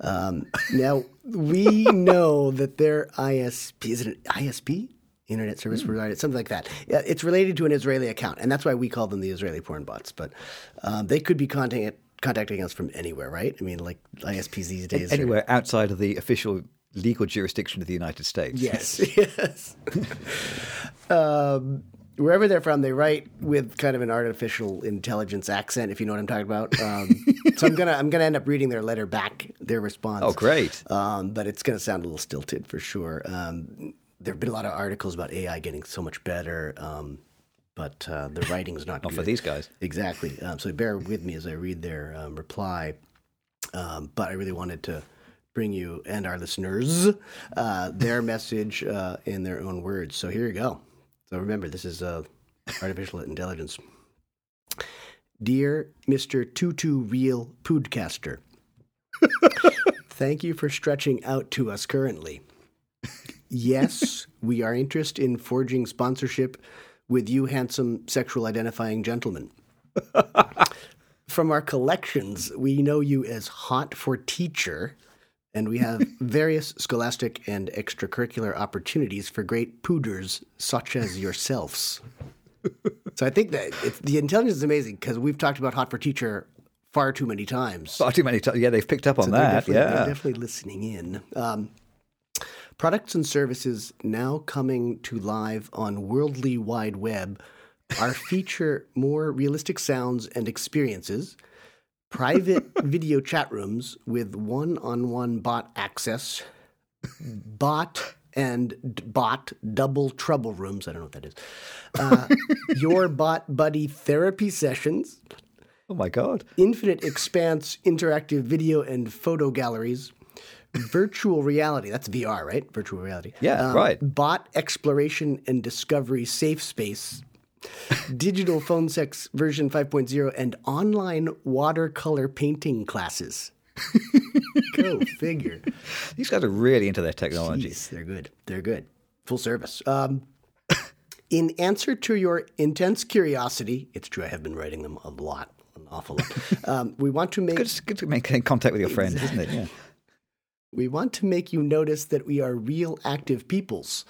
Um, now we know that their ISP is it an ISP, Internet Service Provider, something like that. It's related to an Israeli account, and that's why we call them the Israeli porn bots. But um, they could be contacting contacting us from anywhere, right? I mean, like ISPs these days. are- Anywhere outside of the official legal jurisdiction of the United States. Yes, yes. um, wherever they're from, they write with kind of an artificial intelligence accent, if you know what I'm talking about. Um, so I'm gonna I'm gonna end up reading their letter back, their response. Oh, great. Um, but it's gonna sound a little stilted for sure. Um, there have been a lot of articles about AI getting so much better, um, but uh, the writing's not Not good. for these guys. Exactly. Um, so bear with me as I read their um, reply. Um, but I really wanted to bring you and our listeners uh, their message uh, in their own words. So here you go. So remember, this is uh, artificial intelligence. Dear Mr. Tutu Real Podcaster, thank you for stretching out to us currently. Yes, we are interested in forging sponsorship with you, handsome sexual identifying gentlemen. From our collections, we know you as Hot for Teacher, and we have various scholastic and extracurricular opportunities for great pooders such as yourselves. So I think that the intelligence is amazing because we've talked about Hot for Teacher far too many times. Far too many times. Yeah, they've picked up on So that. Yeah. they're definitely listening in. Um, products and services now coming to live on Worldly Wide Web are feature more realistic sounds and experiences, private video chat rooms with one-on-one bot access, bot and bot double trouble rooms. I don't know what that is. Uh, your bot buddy therapy sessions Oh my God. infinite expanse interactive video and photo galleries, virtual reality. That's VR, right? Virtual reality. Um, Yeah, right. Bot exploration and discovery safe space, digital phone sex version 5.0, and online watercolor painting classes. Go figure. These guys are really into their technology. Jeez, they're good. They're good. Full service. Um, in answer to your intense curiosity, it's true, I have been writing them a lot, an awful lot. Um, we want to make Good, good to make contact with your friends, isn't it? Yeah. We want to make you notice that we are real active peoples.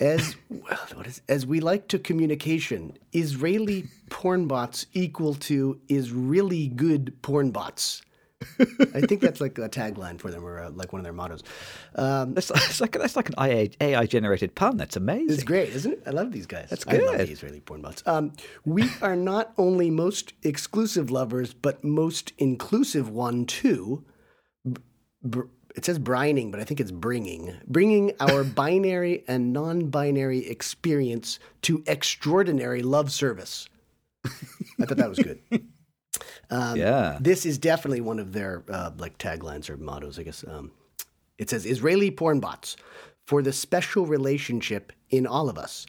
As well, what is, as we like to communication, Israeli porn bots equal to is really good porn bots. I think that's like a tagline for them or uh, like one of their mottos. Um, That's, that's like that's like an AI, AI generated pun. That's amazing. It's great, isn't it? I love these guys. That's good. I love the Israeli porn bots. Um, we are not only most exclusive lovers, but most inclusive one too. Br- it says brining, but I think it's bringing. Bringing our binary and non-binary experience to extraordinary love service. I thought that was good. Um, Yeah. This is definitely one of their uh, like taglines or mottos, I guess. Um, it says Israeli porn bots for the special relationship in all of us.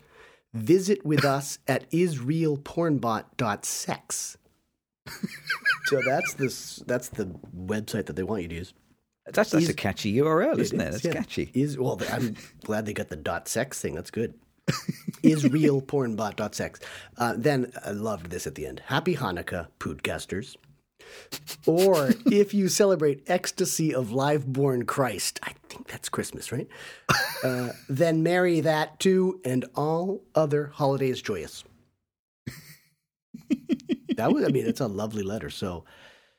Visit with us at israelpornbot.sex. so that's this that's the website that they want you to use. That's that's Is- a catchy URL, isn't it? is, That's yeah. catchy. Is well, I'm glad they got the dot sex thing. That's good. Israelpornbot.sex. Uh, then I loved this at the end. Happy Hanukkah, podcasters. Or if you celebrate ecstasy of live-born Christ, I think that's Christmas, right? Uh, then marry that too, and all other holidays joyous. That was, I mean, it's a lovely letter. So,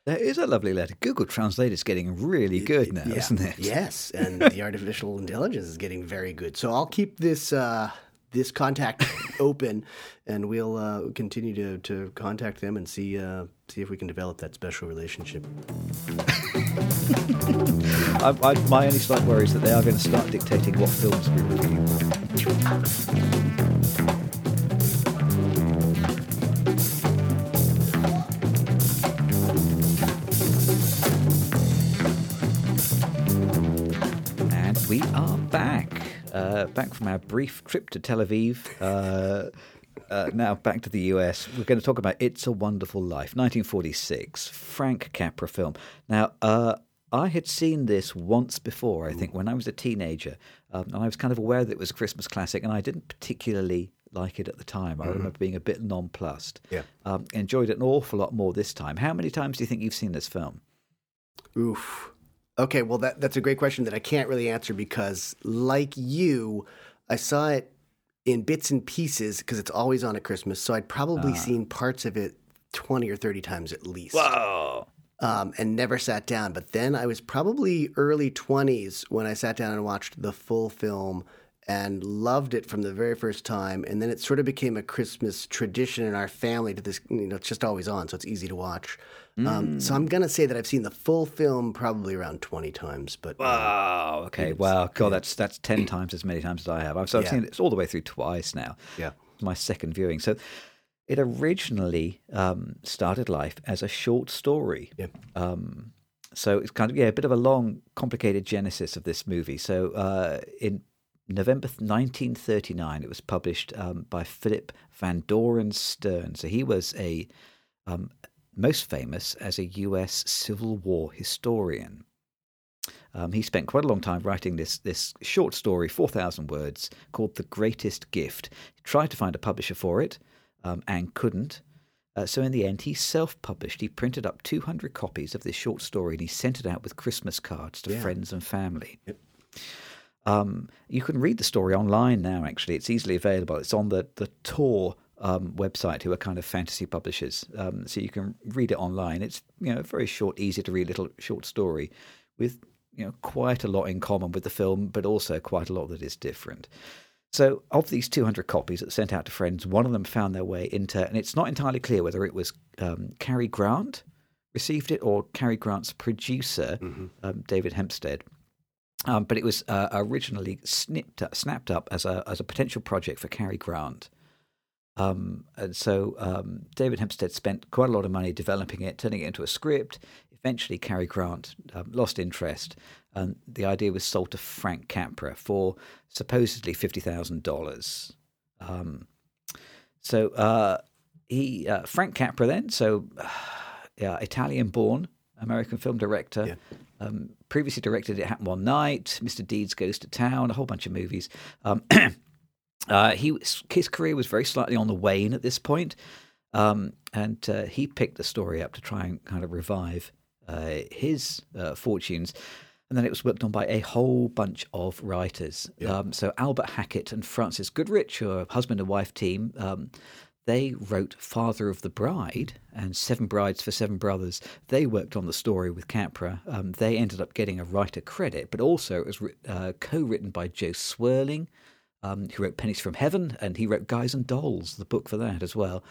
That is a lovely letter. Google Translate is getting really good now, Yeah. isn't it? Yes, and the artificial intelligence is getting very good. So I'll keep this uh, this contact open, and we'll uh, continue to, to contact them and see uh, see if we can develop that special relationship. I, I, my only slight worry is that they are going to start dictating what films we review. Uh, back from our brief trip to Tel Aviv. Uh, uh, now back to the US. We're going to talk about It's a Wonderful Life, 1946, Frank Capra film. Now, uh, I had seen this once before, I think, when I was a teenager. Um, and I was kind of aware that it was a Christmas classic, and I didn't particularly like it at the time. I remember being a bit nonplussed. Yeah. Um, enjoyed it an awful lot more this time. How many times do you think you've seen this film? Oof. Okay, well that that's a great question that I can't really answer because like you, I saw it in bits and pieces because it's always on at Christmas. So I'd probably seen parts of it 20 or 30 times at least. Whoa! Um, and never sat down. But then I was probably early 20s when I sat down and watched the full film and loved it from the very first time. And then it sort of became a Christmas tradition in our family to this, you know, it's just always on, so it's easy to watch. Um, so I'm going to say that I've seen the full film probably around 20 times. But Wow. Okay. Wow. God, that's that's ten times as many times as I have. I've, so I've Yeah. seen it all the way through twice now. yeah. my second viewing. So it originally um, started life as a short story. Yeah. Um, so it's kind of yeah, a bit of a long, complicated genesis of this movie. So uh, in November 1939, it was published um, by Philip Van Doren Stern. So he was a um, most famous as a U.S. Civil War historian. Um, he spent quite a long time writing this this short story, four thousand words, called "The Greatest Gift." He tried to find a publisher for it, um, and couldn't. Uh, so in the end, he self-published. He printed up two hundred copies of this short story, and he sent it out with Christmas cards to Yeah. friends and family. Yep. Um, you can read the story online now. Actually, it's easily available. It's on the the Tor um, website, who are kind of fantasy publishers. Um, so you can read it online. It's you know a very short, easy to read little short story with you know quite a lot in common with the film, but also quite a lot that is different. So, of these 200 copies that sent out to friends, one of them found their way into, and it's not entirely clear whether it was um, Cary Grant received it or Cary Grant's producer, um, David Hempstead. Um, but it was uh, originally snipped snapped up as a as a potential project for Cary Grant. Um, and so um, David Hempstead spent quite a lot of money developing it, turning it into a script. Eventually, Cary Grant um, lost interest, and the idea was sold to Frank Capra for supposedly fifty thousand dollars. Um, so uh, he uh, Frank Capra then, so yeah, Italian-born American film director. Yeah. Um, previously directed It Happened One Night, Mr. Deeds Goes to Town, a whole bunch of movies. Um, uh, he his career was very slightly on the wane at this point, um, and uh, he picked the story up to try and kind of revive uh, his uh, fortunes. And then it was worked on by a whole bunch of writers. Um, so Albert Hackett and Frances Goodrich, who are a husband and wife team, um, they wrote Father of the Bride and Seven Brides for Seven Brothers. They worked on the story with Capra. Um, they ended up getting a writer credit, but also it was uh, co-written by Jo Swerling, um, who wrote Pennies from Heaven, and he wrote Guys and Dolls, the book for that as well.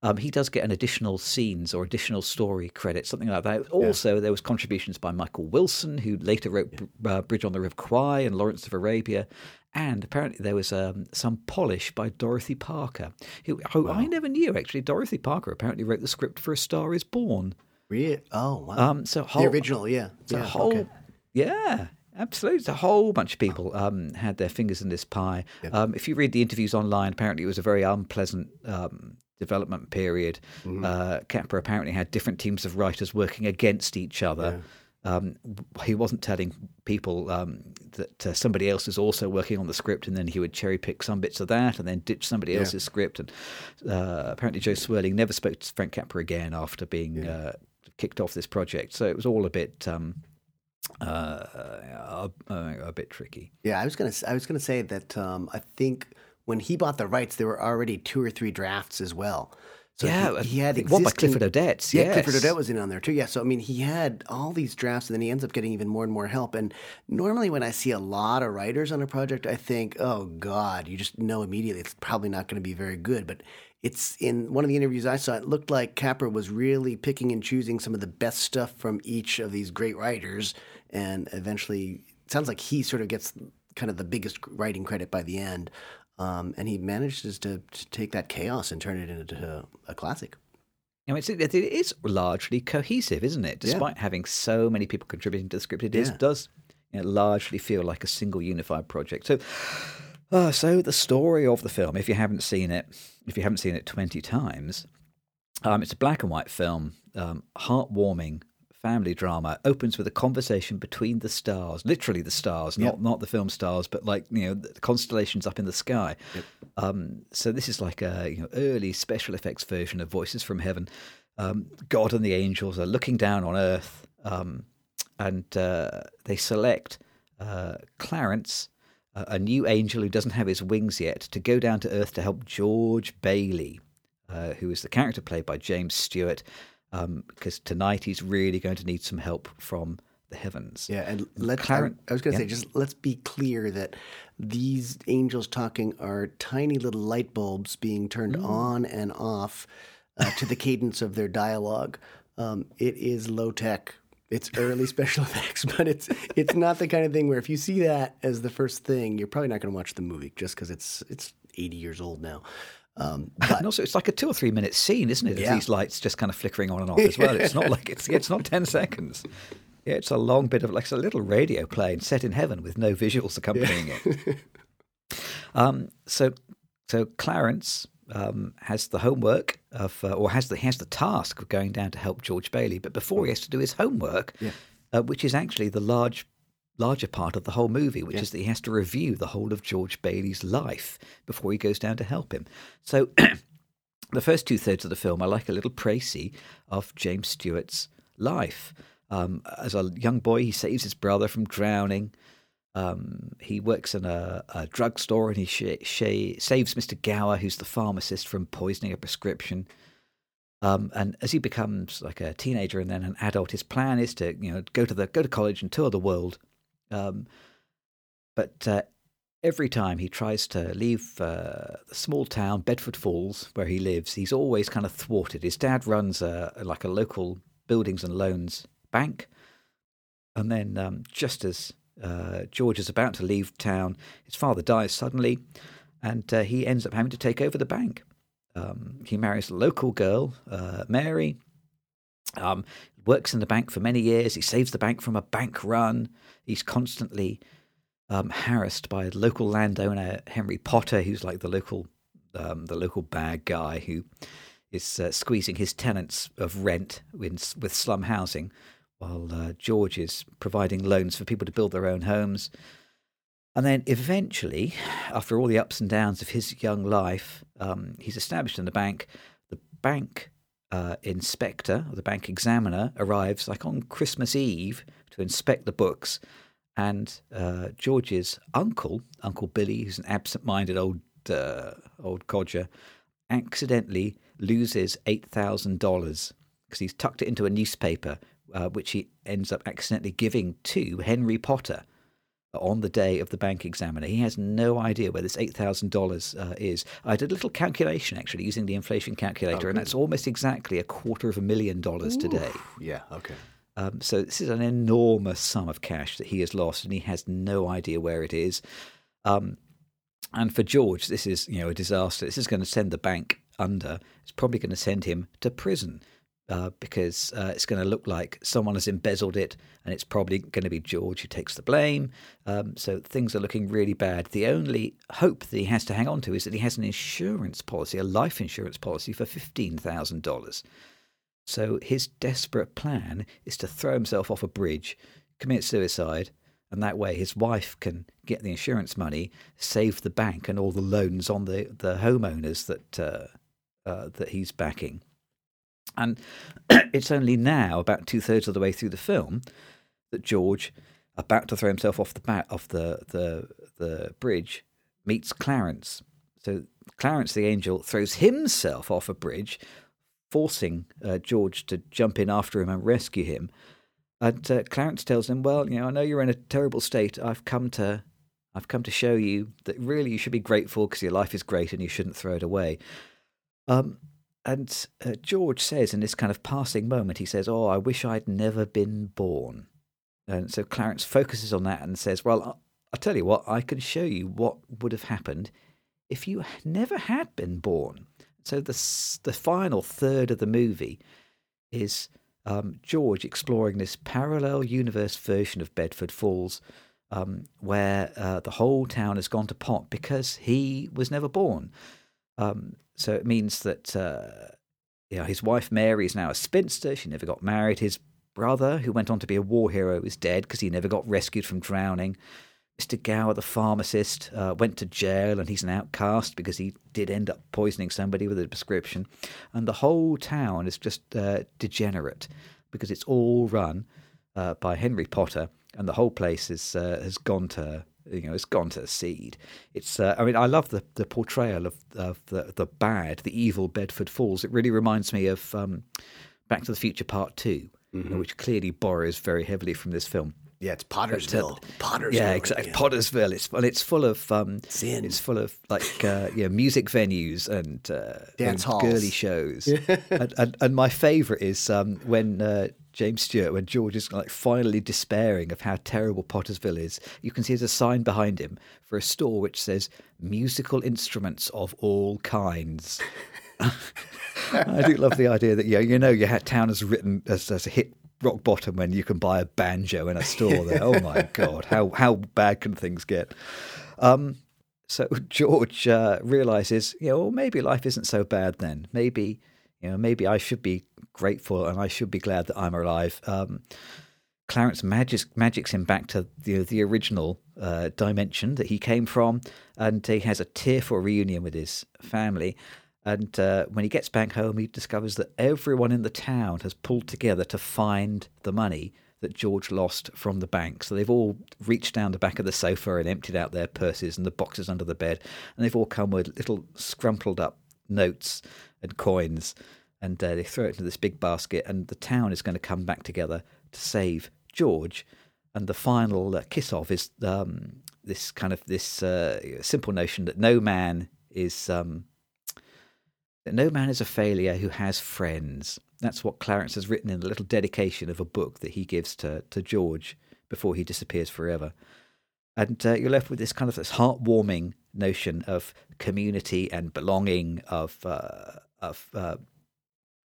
Um, he does get an additional scenes or additional story credit, something like that. Also, there was contributions by Michael Wilson, who later wrote Br- uh, Bridge on the River Kwai and Lawrence of Arabia, and apparently there was um, some polish by Dorothy Parker, who, who I never knew actually. Dorothy Parker apparently wrote the script for A Star Is Born. Really? Oh, wow. Um, so whole, the original, yeah. yeah, whole, okay. yeah, absolutely. It's a whole bunch of people um, had their fingers in this pie. Um, if you read the interviews online, apparently it was a very unpleasant um, development period. Mm-hmm. Uh, Capra apparently had different teams of writers working against each other. Um, he wasn't telling people um, that uh, somebody else is also working on the script, and then he would cherry pick some bits of that, and then ditch somebody else's script. And uh, apparently, Jo Swerling never spoke to Frank Capra again after being uh, kicked off this project. So it was all a bit, um, uh, a, a bit tricky. Yeah, I was gonna. I was gonna say that um, I think when he bought the rights, there were already two or three drafts as well. So Yeah, he, he had think one by existing- Clifford Odets, Yeah, Clifford. Odets was in on there too. Yeah, so I mean, he had all these drafts, and then he ends up getting even more and more help. And normally, when I see a lot of writers on a project, I think, oh God, you just know immediately it's probably not going to be very good. But it's in one of the interviews I saw, it looked like Capra was really picking and choosing some of the best stuff from each of these great writers, and eventually, it sounds like he sort of gets kind of the biggest writing credit by the end. Um, and he manages to, to take that chaos and turn it into a, a classic. I mean, it's, it is largely cohesive, isn't it? Despite having so many people contributing to the script, it Yeah. does you know, largely feel like a single unified project. So, uh, so the story of the film, if you haven't seen it, if you haven't seen it twenty times, um, it's a black and white film, um, heartwarming family drama. Opens with a conversation between the stars, literally the stars, not not the film stars, but like you know the constellations up in the sky. Um, so this is like a you know early special effects version of Voices from Heaven. Um, God and the angels are looking down on Earth, um, and uh, they select uh, Clarence, a new angel who doesn't have his wings yet, to go down to Earth to help George Bailey, uh, who is the character played by James Stewart, because tonight he's really going to need some help from the heavens. Yeah, and let's. Claren- I, I was going to yeah. say, just let's be clear that these angels talking are tiny little light bulbs being turned Mm. on and off uh, to the cadence of their dialogue. Um, it is low tech. It's early special effects, but it's it's not the kind of thing where if you see that as the first thing, you're probably not going to watch the movie just because it's it's 80 years old now. Um, And also, it's like a two or three minute scene, isn't it? Yeah. these lights just kind of flickering on and off as well. It's not like it's it's not ten seconds. Yeah, it's a long bit of like it's a little radio plane set in heaven with no visuals accompanying it. Um, so, so Clarence um, has the homework of, uh, or has the he has the task of going down to help George Bailey. But before he has to do his homework, Yeah. uh, which is actually the large, larger part of the whole movie, which is that he has to review the whole of George Bailey's life before he goes down to help him. So. the first two thirds of the film are like a little précis of James Stewart's life. Um, as a young boy, he saves his brother from drowning. Um, he works in a, a drugstore and he sh- sh- saves Mr. Gower, who's the pharmacist, from poisoning a prescription. Um, and as he becomes like a teenager and then an adult, his plan is to you know go to the go to college and tour the world. Um, but uh, every time he tries to leave uh, the small town Bedford Falls where he lives, he's always kind of thwarted. His dad runs a, like a local buildings and loans bank, and then um, just as uh, George is about to leave town, his father dies suddenly, and uh, he ends up having to take over the bank. Um, he marries a local girl, uh, Mary. Um, works in the bank for many years. He saves the bank from a bank run. He's constantly um, harassed by a local landowner, Henry Potter, who's like the local um, the local bad guy who is uh, squeezing his tenants of rent in, with slum housing, while uh, George is providing loans for people to build their own homes. And then eventually, after all the ups and downs of his young life, um, he's established in the bank. The bank uh, inspector, or the bank examiner, arrives like on Christmas Eve to inspect the books. And uh, George's uncle, Uncle Billy, who's an absent-minded old uh, old codger, accidentally loses eight thousand dollars because he's tucked it into a newspaper, uh, which he ends up accidentally giving to Henry Potter on the day of the bank examiner. He has no idea where this eight thousand uh, dollars is. I did a little calculation actually using the inflation calculator, and that's almost exactly a quarter of a million dollars today. yeah, okay. Um, so this is an enormous sum of cash that he has lost, and he has no idea where it is. Um, and for George, this is you know a disaster. This is going to send the bank under. It's probably going to send him to prison uh, because uh, it's going to look like someone has embezzled it, and it's probably going to be George who takes the blame. Um, so things are looking really bad. The only hope that he has to hang on to is that he has an insurance policy, a life insurance policy for fifteen thousand dollars. So his desperate plan is to throw himself off a bridge, commit suicide, and that way his wife can get the insurance money, save the bank and all the loans on the the homeowners that uh, uh, that he's backing. And it's only now, about two thirds of the way through the film, that George, about to throw himself off the bat off the the the bridge, meets Clarence. So Clarence the angel throws himself off a bridge, forcing uh, George to jump in after him and rescue him. And uh, Clarence tells him, "Well, you know, I know you're in a terrible state. I've come to, I've come to show you that really you should be grateful because your life is great and you shouldn't throw it away." Um, and uh, George says in this kind of passing moment, he says, "Oh, I wish I'd never been born." And so Clarence focuses on that and says, "Well, I'll, I'll tell you what. I can show you what would have happened if you never had been born." So the the final third of the movie is um, George exploring this parallel universe version of Bedford Falls, um, where uh, the whole town has gone to pot because he was never born. Um, so it means that uh, you know, his wife Mary is now a spinster. She never got married. His brother, who went on to be a war hero, is dead because he never got rescued from drowning. Mr. Gower, the pharmacist, uh, went to jail and he's an outcast because he did end up poisoning somebody with a prescription. And the whole town is just uh, degenerate because it's all run uh, by Henry Potter, and the whole place is uh, has gone to you know it's gone to seed. It's uh, I mean I love the the portrayal of, of the the bad, the evil Bedford Falls. It really reminds me of um, Back to the Future Part 2 which clearly borrows very heavily from this film. Yeah, it's Pottersville. Pottersville. Yeah, exactly. Pottersville. It's and it's full of um, Sin. It's full of like uh, yeah, music venues and uh, Dance and halls. girly shows. and, and, and my favourite is um, when uh, James Stewart, when George is like finally despairing of how terrible Pottersville is. You can see there's a sign behind him for a store which says "musical instruments of all kinds." I do love the idea that yeah, you know, your town has written as, as a hit rock bottom when you can buy a banjo in a store there. Oh my god, how how bad can things get? Um, so George uh, realizes, you know, well, maybe life isn't so bad then. Maybe you know, maybe I should be grateful and I should be glad that I'm alive. Um, Clarence magics, magics him back to the, the original uh, dimension that he came from, and he has a tearful reunion with his family. And uh, when he gets back home, he discovers that everyone in the town has pulled together to find the money that George lost from the bank. So they've all reached down the back of the sofa and emptied out their purses and the boxes under the bed, and they've all come with little scrumpled up notes and coins, and uh, they throw it into this big basket. And the town is going to come back together to save George. And the final uh, kiss off is um, this kind of this uh, simple notion that no man is um, that no man is a failure who has friends. That's what Clarence has written in a little dedication of a book that he gives to, to George before he disappears forever. And uh, you're left with this kind of this heartwarming notion of community and belonging, of uh, of uh,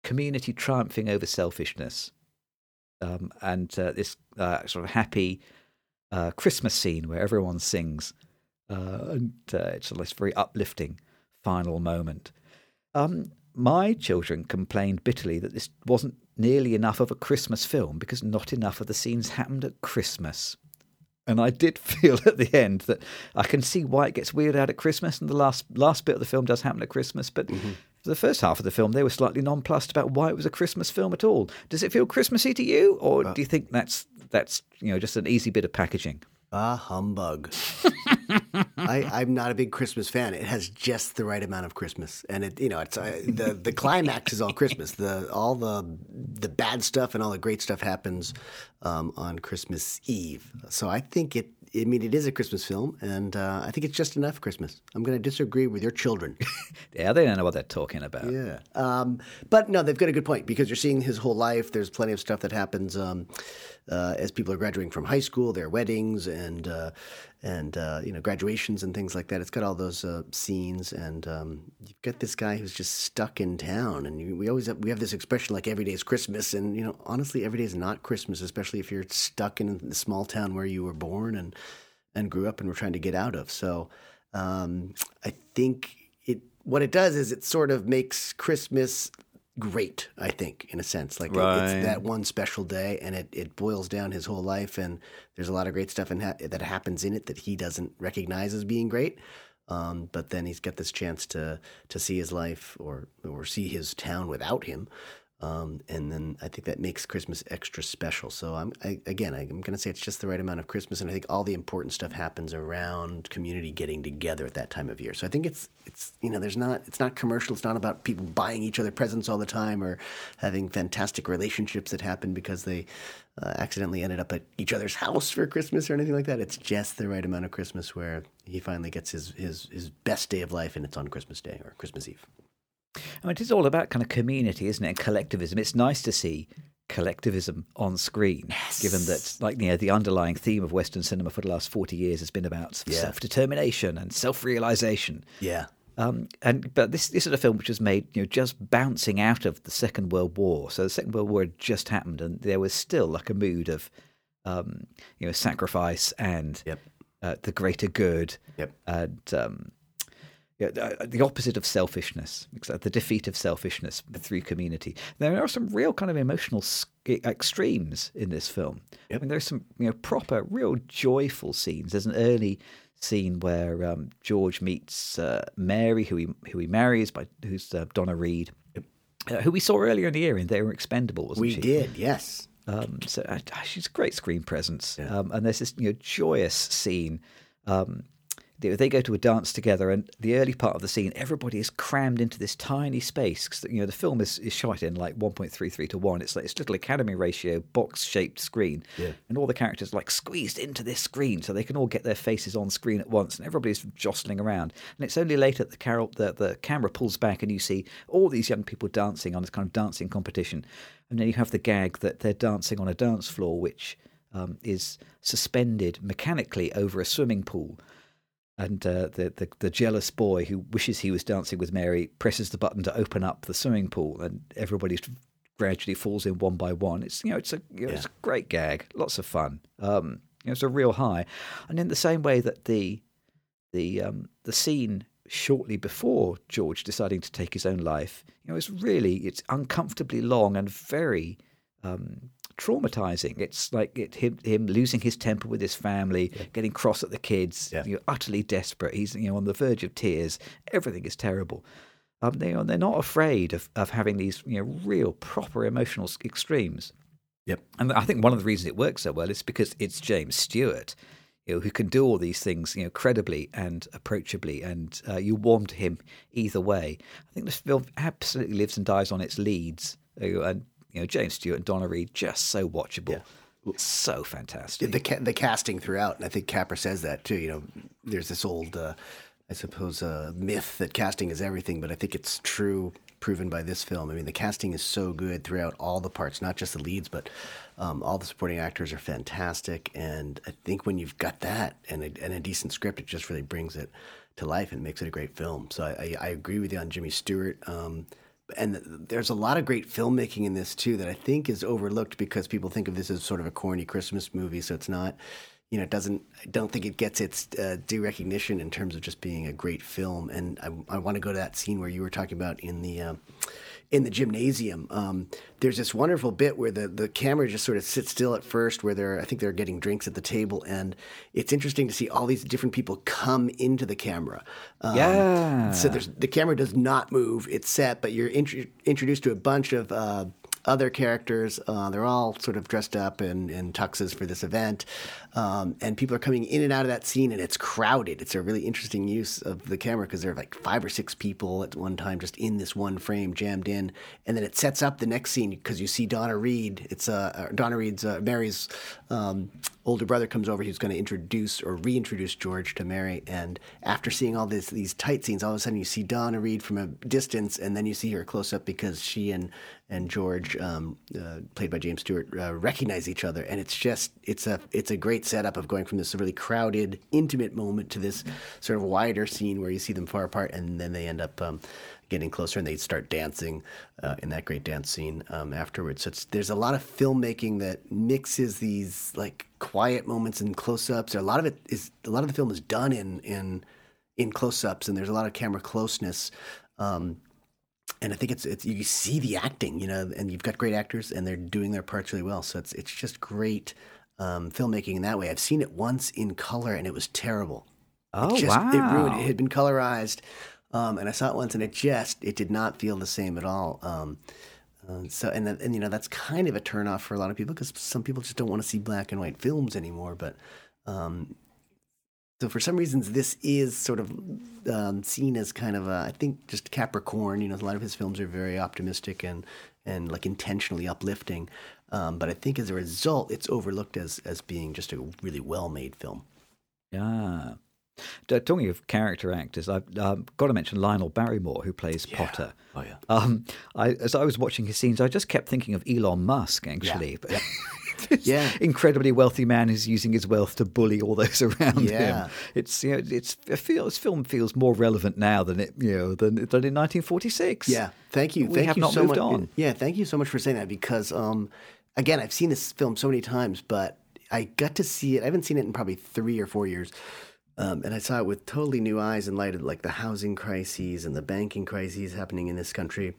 community triumphing over selfishness, um, and uh, this uh, sort of happy uh, Christmas scene where everyone sings, uh, and it's a very uplifting final moment. Um, my children complained bitterly that this wasn't nearly enough of a Christmas film because not enough of the scenes happened at Christmas. And I did feel at the end that I can see why it gets weird out at Christmas, and the last last bit of the film does happen at Christmas. But for the first half of the film, they were slightly nonplussed about why it was a Christmas film at all. Does it feel Christmassy to you, or do you think that's that's you know just an easy bit of packaging? Ah, humbug. I, I'm not a big Christmas fan. It has just the right amount of Christmas, and it, you know, it's uh, the the climax is all Christmas. The all the the bad stuff and all the great stuff happens um, on Christmas Eve. So I think it. I mean, it is a Christmas film, and uh, I think it's just enough Christmas. I'm going to disagree with your children. Yeah, they don't know what they're talking about. Yeah. Um, but no, they've got a good point because you're seeing his whole life. There's plenty of stuff that happens um, uh, as people are graduating from high school, their weddings and uh, and uh, you know graduations and things like that. It's got all those uh, scenes, and um, you've got this guy who's just stuck in town. And we always have, we have this expression like every day is Christmas, and you know honestly, every day is not Christmas, especially if you're stuck in the small town where you were born and and grew up and were trying to get out of. So um, I think it what it does is it sort of makes Christmas great. I think in a sense, like it- Right. it's that one special day, and it, it boils down his whole life. And there's a lot of great stuff in ha- that happens in it that he doesn't recognize as being great. Um, but then he's got this chance to to see his life or or see his town without him. Um, and then I think that makes Christmas extra special. So I'm I, again, I'm going to say it's just the right amount of Christmas, and I think all the important stuff happens around community getting together at that time of year. So I think it's it's you know there's not it's not commercial. It's not about people buying each other presents all the time or having fantastic relationships that happen because they uh, accidentally ended up at each other's house for Christmas or anything like that. It's just the right amount of Christmas where he finally gets his his his best day of life, and it's on Christmas Day or Christmas Eve. I mean, it is all about kind of community, isn't it? And collectivism. It's nice to see collectivism on screen, yes. given that, like, you know, the underlying theme of Western cinema for the last 40 years has been about Yeah. self determination and self realization. Yeah. Um, and but this this is a film which was made, you know, just bouncing out of the Second World War. So the Second World War had just happened, and there was still like a mood of, um, you know, sacrifice and Yep. uh, the greater good. Yep. And um, yeah, the the opposite of selfishness, the defeat of selfishness through community. There are some real kind of emotional extremes in this film. I mean, there's some you know proper, real joyful scenes. There's an early scene where um, George meets uh, Mary, who he who he marries, by who's uh, Donna Reed, uh, who we saw earlier in the year in They Were Expendable, wasn't We she? did, yes. Um, so uh, she's a great screen presence. Um, and there's this you know joyous scene. Um, they, go to a dance together, and the early part of the scene, everybody is crammed into this tiny space. 'cause, you know, the film is, is shot in like 1.33 to 1. It's like this little Academy ratio box shaped screen. And all the characters are like squeezed into this screen so they can all get their faces on screen at once. And everybody's jostling around. And it's only later that the, carol, the, the camera pulls back and you see all these young people dancing on this kind of dancing competition. And then you have the gag that they're dancing on a dance floor, which um, is suspended mechanically over a swimming pool. And uh, the, the the jealous boy who wishes he was dancing with Mary presses the button to open up the swimming pool, and everybody gradually falls in one by one. It's you know it's a you know, it's a great gag, lots of fun. Um, you know, it's a real high, and in the same way that the the um, the scene shortly before George deciding to take his own life, you know, it's really it's uncomfortably long and very um, traumatizing. It's like it, him him losing his temper with his family, getting cross at the kids, Yeah. You're utterly desperate. He's you know on the verge of tears. Everything is terrible. Um, they are they're not afraid of, of having these you know real proper emotional extremes. Yep. And I think one of the reasons it works so well is because it's James Stewart, you know, who can do all these things, you know, credibly and approachably, and uh, you warm to him either way. I think this film absolutely lives and dies on its leads, and you know, James Stewart and Donna Reed just so watchable, so fantastic. the ca- the casting throughout, and I think Capra says that too. You know, there's this old, uh, I suppose, uh, myth that casting is everything, but I think it's true, proven by this film. I mean, the casting is so good throughout all the parts, not just the leads, but um, all the supporting actors are fantastic. And I think when you've got that and a, and a decent script, it just really brings it to life and makes it a great film. So I, I, I agree with you on Jimmy Stewart. Um, and there's a lot of great filmmaking in this too that I think is overlooked because people think of this as sort of a corny Christmas movie. So it's not, you know, it doesn't. I don't think it gets its uh, due recognition in terms of just being a great film. And I, I want to go to that scene where you were talking about in the. Uh, in the gymnasium, um, there's this wonderful bit where the, the camera just sort of sits still at first, where they're I think they're getting drinks at the table, and it's interesting to see all these different people come into the camera. Um, Yeah. So there's the camera does not move; it's set, but you're intro- introduced to a bunch of uh, other characters. Uh, they're all sort of dressed up in, in tuxes for this event, um, and people are coming in and out of that scene, and it's crowded. It's a really interesting use of the camera because there are like five or six people at one time just in this one frame, jammed in, and then it sets up the next scene because you see Donna Reed. It's uh, uh, Donna Reed's uh, Mary's um, older brother comes over. He's going to introduce or reintroduce George to Mary, and after seeing all this these tight scenes, all of a sudden you see Donna Reed from a distance, and then you see her close up because she and and George, um, uh, played by James Stewart, uh, recognize each other, and it's just it's a it's a great setup of going from this really crowded, intimate moment to this sort of wider scene where you see them far apart, and then they end up. Um, Getting closer, and they start dancing uh, in that great dance scene um, afterwards. So there's a lot of filmmaking that mixes these like quiet moments and close-ups. A lot of it is a lot of the film is done in in in close-ups, and there's a lot of camera closeness. Um, and I think it's it's you see the acting, you know, and you've got great actors and they're doing their parts really well. So it's it's just great um, filmmaking in that way. I've seen it once in color and it was terrible. oh It just, wow! It ruined. It had been colorized, um, and I saw it once and it just it did not feel the same at all. Um, uh, so and and you know that's kind of a turnoff for a lot of people because some people just don't want to see black and white films anymore. But um, so for some reasons, this is sort of um, seen as kind of a, I think just Capra-corn. You know, a lot of his films are very optimistic and and like intentionally uplifting. Um, but I think as a result, it's overlooked as as being just a really well made film. Yeah. Talking of character actors, I've um, got to mention Lionel Barrymore, who plays Potter. Oh yeah. Um, I, as I was watching his scenes, I just kept thinking of Elon Musk, actually. This Yeah. incredibly wealthy man who's using his wealth to bully all those around Yeah. him. It's you know, it's it feels this film feels more relevant now than it you know than, than in 1946. Yeah, thank you. We thank have you not so moved much. on. Yeah, thank you so much for saying that because, um, again, I've seen this film so many times, but I got to see it. I haven't seen it in probably three or four years. Um, and I saw it with totally new eyes in light of like the housing crises and the banking crises happening in this country.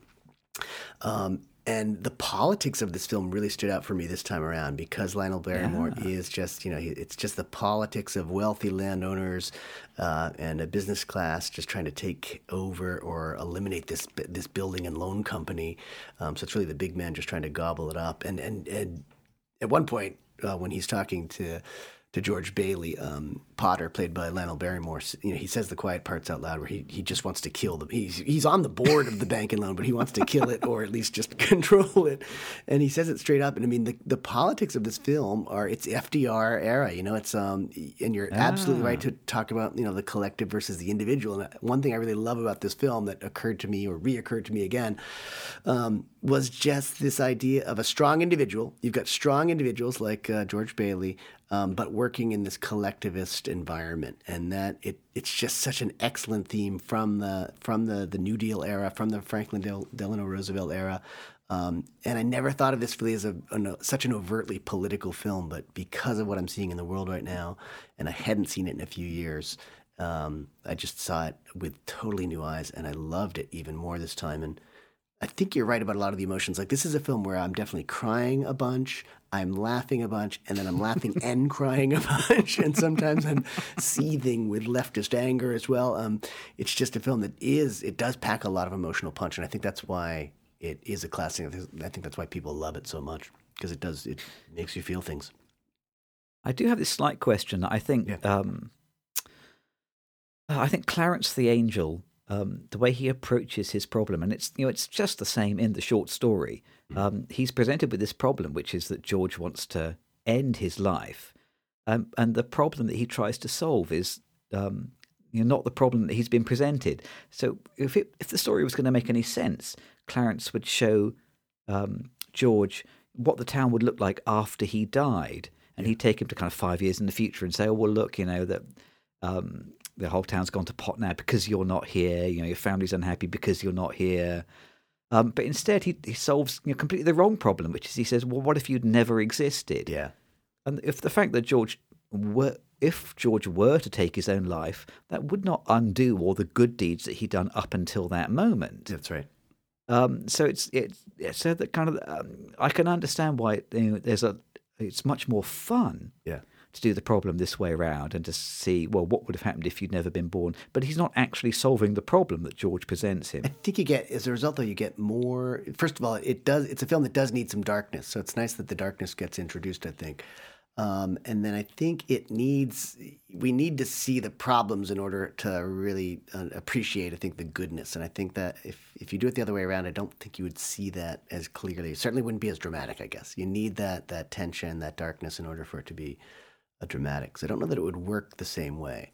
Um, and the politics of this film really stood out for me this time around because Lionel Barrymore Yeah. is just, you know, he- it's just the politics of wealthy landowners uh, and a business class just trying to take over or eliminate this this building and loan company. Um, so it's really the big man just trying to gobble it up. And and and at one point uh, when he's talking to to George Bailey, um, Potter, played by Lionel Barrymore, you know, he says the quiet parts out loud where he, he just wants to kill them. He's he's on the board of the bank and loan, but he wants to kill it or at least just control it. And he says it straight up. And I mean, the, the politics of this film are it's FDR era. You know, it's um, and you're absolutely right to talk about you know the collective versus the individual. And one thing I really love about this film that occurred to me or reoccurred to me again um, was just this idea of a strong individual. You've got strong individuals like uh, George Bailey, um, but working in this collectivist environment, and that it it's just such an excellent theme from the from the the New Deal era, from the Franklin Del- Delano Roosevelt era. Um, and I never thought of this really as a, an, such an overtly political film, but because of what I'm seeing in the world right now, and I hadn't seen it in a few years, um, I just saw it with totally new eyes, and I loved it even more this time. And I think you're right about a lot of the emotions. Like this is a film where I'm definitely crying a bunch, I'm laughing a bunch, and then I'm laughing and crying a bunch, and sometimes I'm seething with leftist anger as well. Um, it's just a film that is it does pack a lot of emotional punch, and I think that's why it is a classic. I think- I think that's why people love it so much because it does it makes you feel things. I do have this slight question. I think Yeah. um, I think Clarence the Angel, um, the way he approaches his problem, and it's you know it's just the same in the short story. Um, he's presented with this problem, which is that George wants to end his life, um, and the problem that he tries to solve is um, you know, not the problem that he's been presented. So if it, if the story was going to make any sense, Clarence would show um, George what the town would look like after he died, and he'd take him to kind of five years in the future and say, "Oh, well, look, you know that um, the whole town's gone to pot now because you're not here. You know, your family's unhappy because you're not here." Um, but instead, he, he solves you know, completely the wrong problem, which is he says, "Well, what if you'd never existed?" Yeah, And if the fact that George were, if George were to take his own life, that would not undo all the good deeds that he'd done up until that moment. that's right. Um, so it's it's so that kind of um, I can understand why you know, there's a it's much more fun Yeah. To do the problem this way around and to see well what would have happened if you'd never been born. But he's not actually solving the problem that George presents him. I think you get as a result though you get more. First of all, it does. It's a film that does need some darkness, so it's nice that the darkness gets introduced. I think, um, and then I think it needs. We need to see the problems in order to really uh, appreciate. I think the goodness, and I think that if if you do it the other way around, I don't think you would see that as clearly. It certainly wouldn't be as dramatic. I guess you need that that tension, that darkness, in order for it to be a dramatic. So I don't know that it would work the same way.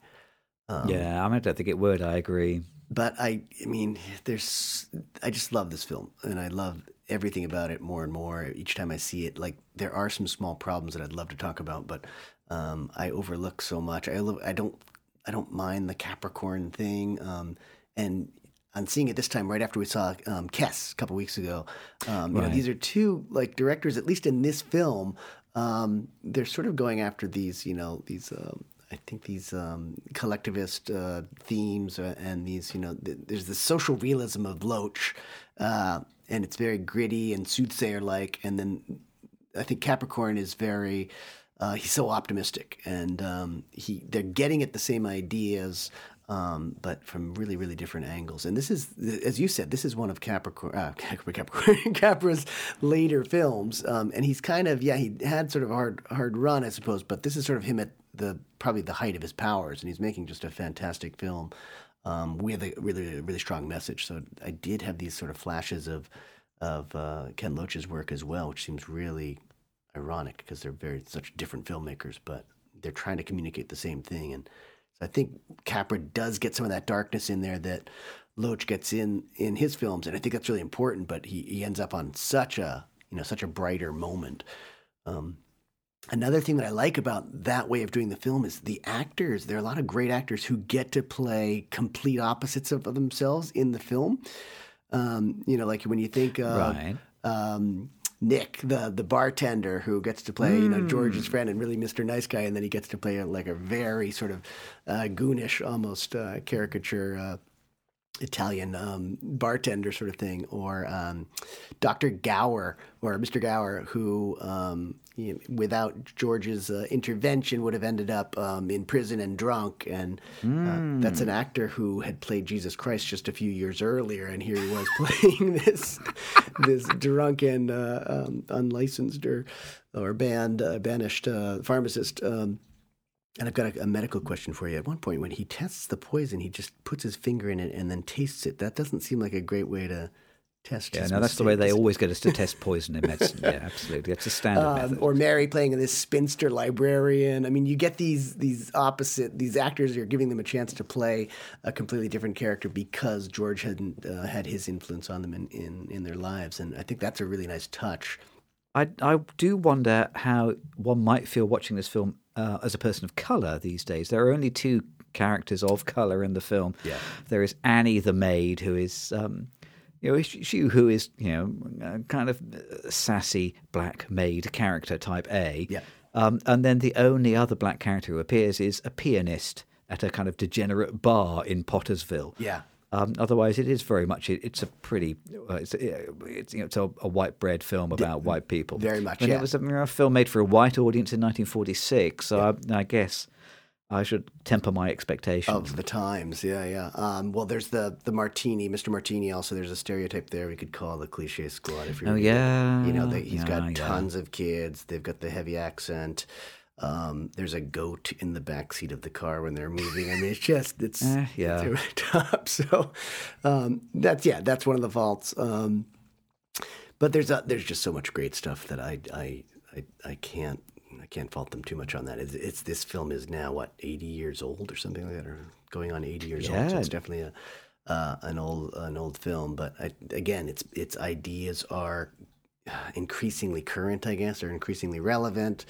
Um, yeah, I, mean, I don't think it would. I agree. but I, I mean, there's, I just love this film, and I love everything about it more and more each time I see it. Like there are some small problems that I'd love to talk about, but um, I overlook so much. I, love, I don't, I don't mind the Capra-corn thing, um, and on seeing it this time, right after we saw um, Kes a couple weeks ago, um, you know, these are two like directors, at least in this film, um, they're sort of going after these, you know, these. Um, I think these um, collectivist uh, themes uh, and these, you know, th- there's the social realism of Loach, uh, and it's very gritty and soothsayer like. And then I think Capra-corn is very, uh, he's so optimistic, and um, he they're getting at the same ideas. Um, but from really, really different angles. And this is, as you said, this is one of Capra-corn, uh, Capra-corn, Capra's later films. Um, and he's kind of, yeah, he had sort of a hard, hard run, I suppose. But this is sort of him at the probably the height of his powers, and he's making just a fantastic film um, with a really, really strong message. So I did have these sort of flashes of of uh, Ken Loach's work as well, which seems really ironic because they're very such different filmmakers, but they're trying to communicate the same thing. And I think Capra does get some of that darkness in there that Loach gets in in his films, and I think that's really important. But he, he ends up on such a you know such a brighter moment. Um, another thing that I like about that way of doing the film is the actors. There are a lot of great actors who get to play complete opposites of themselves in the film. Um, you know, like when you think of Right. um, Nick, the the bartender who gets to play you know George's friend and really Mr. Nice Guy, and then he gets to play like a very sort of uh, goonish, almost uh, caricature. Italian um, bartender sort of thing, or um, Dr. Gower or Mr. Gower, who um, you know, without George's uh, intervention would have ended up um, in prison and drunk. And uh, that's an actor who had played Jesus Christ just a few years earlier, and here he was playing this this drunken, uh, um, unlicensed or or banned, uh, banished uh, pharmacist. Um, and I've got a, a medical question for you. At one point, when he tests the poison, he just puts his finger in it and then tastes it. That doesn't seem like a great way to test. Yeah, no, that's the way they always get us to test poison in medicine. Yeah, absolutely. It's a standard Um, method. or Mary playing this spinster librarian. I mean, you get these these opposite these actors. You're giving them a chance to play a completely different character because George hadn't uh, had his influence on them in, in in their lives, and I think that's a really nice touch. I, I do wonder how one might feel watching this film uh, as a person of colour these days. There are only two characters of colour in the film. Yeah. There is Annie the maid, who is, um, you know, she, who is, you know, kind of uh, sassy black maid character type A. Yeah. Um, and then the only other black character who appears is a pianist at a kind of degenerate bar in Pottersville. Yeah. Um, otherwise, it is very much. It, it's a pretty. Uh, it's it's, you know, it's a, a white bread film about white people. very much, And yeah. it was a, you know, a film made for a white audience in 1946. So I, I guess I should temper my expectations. Of the times, yeah, yeah. Um, well, there's the the Martini, Mr. Martini. Also, there's a stereotype there we could call the cliche squad. If you're Oh, yeah, you know, they, he's yeah, got yeah. tons of kids. They've got the heavy accent. Um, there's a goat in the back seat of the car when they're moving. I mean, it's just it's, Eh, yeah. it's top. So um, that's yeah, that's one of the faults. Um, but there's a, there's just so much great stuff that I I I, I can't I can't fault them too much on that. It's, it's this film is now what 80 years old or something like that, or going on 80 years old. So it's definitely a uh, an old an old film. But I, again, its its ideas are uh, increasingly current, I guess, or increasingly relevant.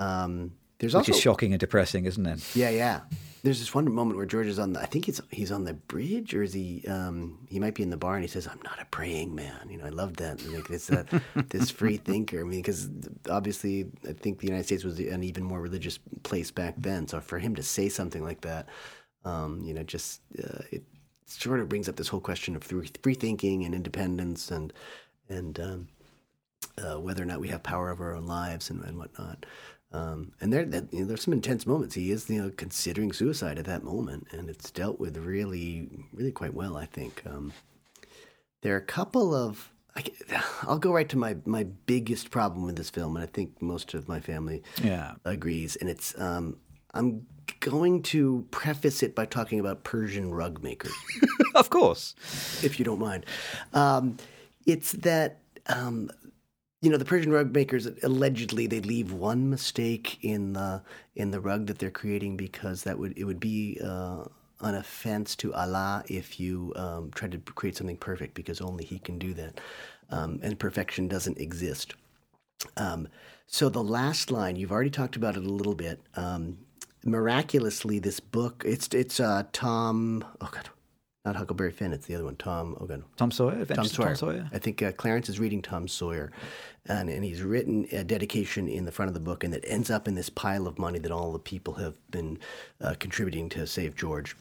Um, there's which also is shocking and depressing, isn't it? yeah, yeah. There's this one moment where George is on the. I think it's he's on the bridge, or is he? Um, he might be in the bar, and he says, "I'm not a praying man." You know, I love that. Like this, that this free thinker. I mean, because obviously, I think the United States was an even more religious place back then. So for him to say something like that, um, you know, just uh, it sort of brings up this whole question of free, free thinking and independence, and and um, uh, whether or not we have power over our own lives and, and whatnot. Um, and there, that, you know, there's some intense moments. He is, you know, considering suicide at that moment, and it's dealt with really, really quite well. I think um, there are a couple of. I, will go right to my my biggest problem with this film, and I think most of my family Yeah. agrees. And it's um, I'm going to preface it by talking about Persian rug makers of course. if you don't mind. Um, it's that um, you know the Persian rug makers allegedly they leave one mistake in the in the rug that they're creating because that would it would be uh, an offense to Allah if you um, to create something perfect because only He can do that, um, and perfection doesn't exist. Um, so the last line you've already talked about it a little bit. Um, miraculously, this book it's it's uh, Tom. Oh God, not Huckleberry Finn. It's the other one. Tom. Oh God, Tom Sawyer. Tom Sawyer. Tom Sawyer. I think uh, Clarence is reading Tom Sawyer, and, and he's written a dedication in the front of the book, and it ends up in this pile of money that all the people have been uh, contributing to save George.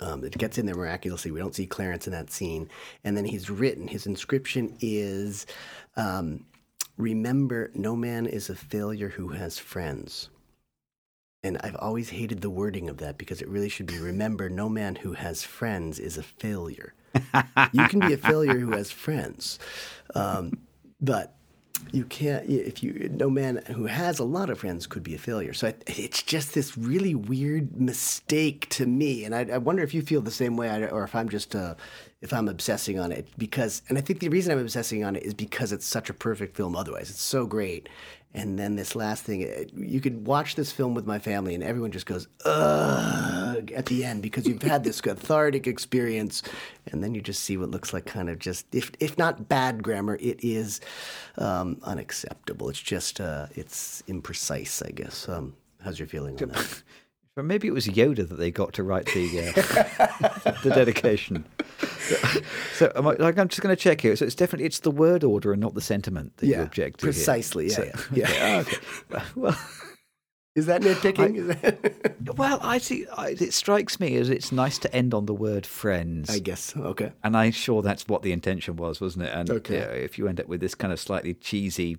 Um, it gets in there miraculously. We don't see Clarence in that scene, and then he's written. His inscription is, um, "Remember, no man is a failure who has friends." And I've always hated the wording of that because it really should be remember, no man who has friends is a failure. you can be a failure who has friends, um, but you can't. If you no man who has a lot of friends could be a failure. So I, it's just this really weird mistake to me, and I, I wonder if you feel the same way, or if I'm just uh, if I'm obsessing on it because. And I think the reason I'm obsessing on it is because it's such a perfect film. Otherwise, it's so great. And then this last thing, it- you could watch this film with my family, and everyone just goes ugh at the end because you've had this cathartic experience, and then you just see what looks like kind of just, if if not bad grammar, it is um, unacceptable. It's just, uh, it's imprecise, I guess. Um, how's your feeling on that? Or maybe it was Yoda that they got to write the uh, the dedication. so am I, like, I'm just going to check here. So it's definitely it's the word order and not the sentiment that you Yeah, object to. here. precisely. Yeah, So- yeah, yeah. okay. Well, Is that nitpicking? Is that- well, I see. I, it strikes me as it's nice to end on the word friends. I guess. Okay. And I'm sure that's what the intention was, wasn't it? And Okay. you know, if you end up with this kind of slightly cheesy,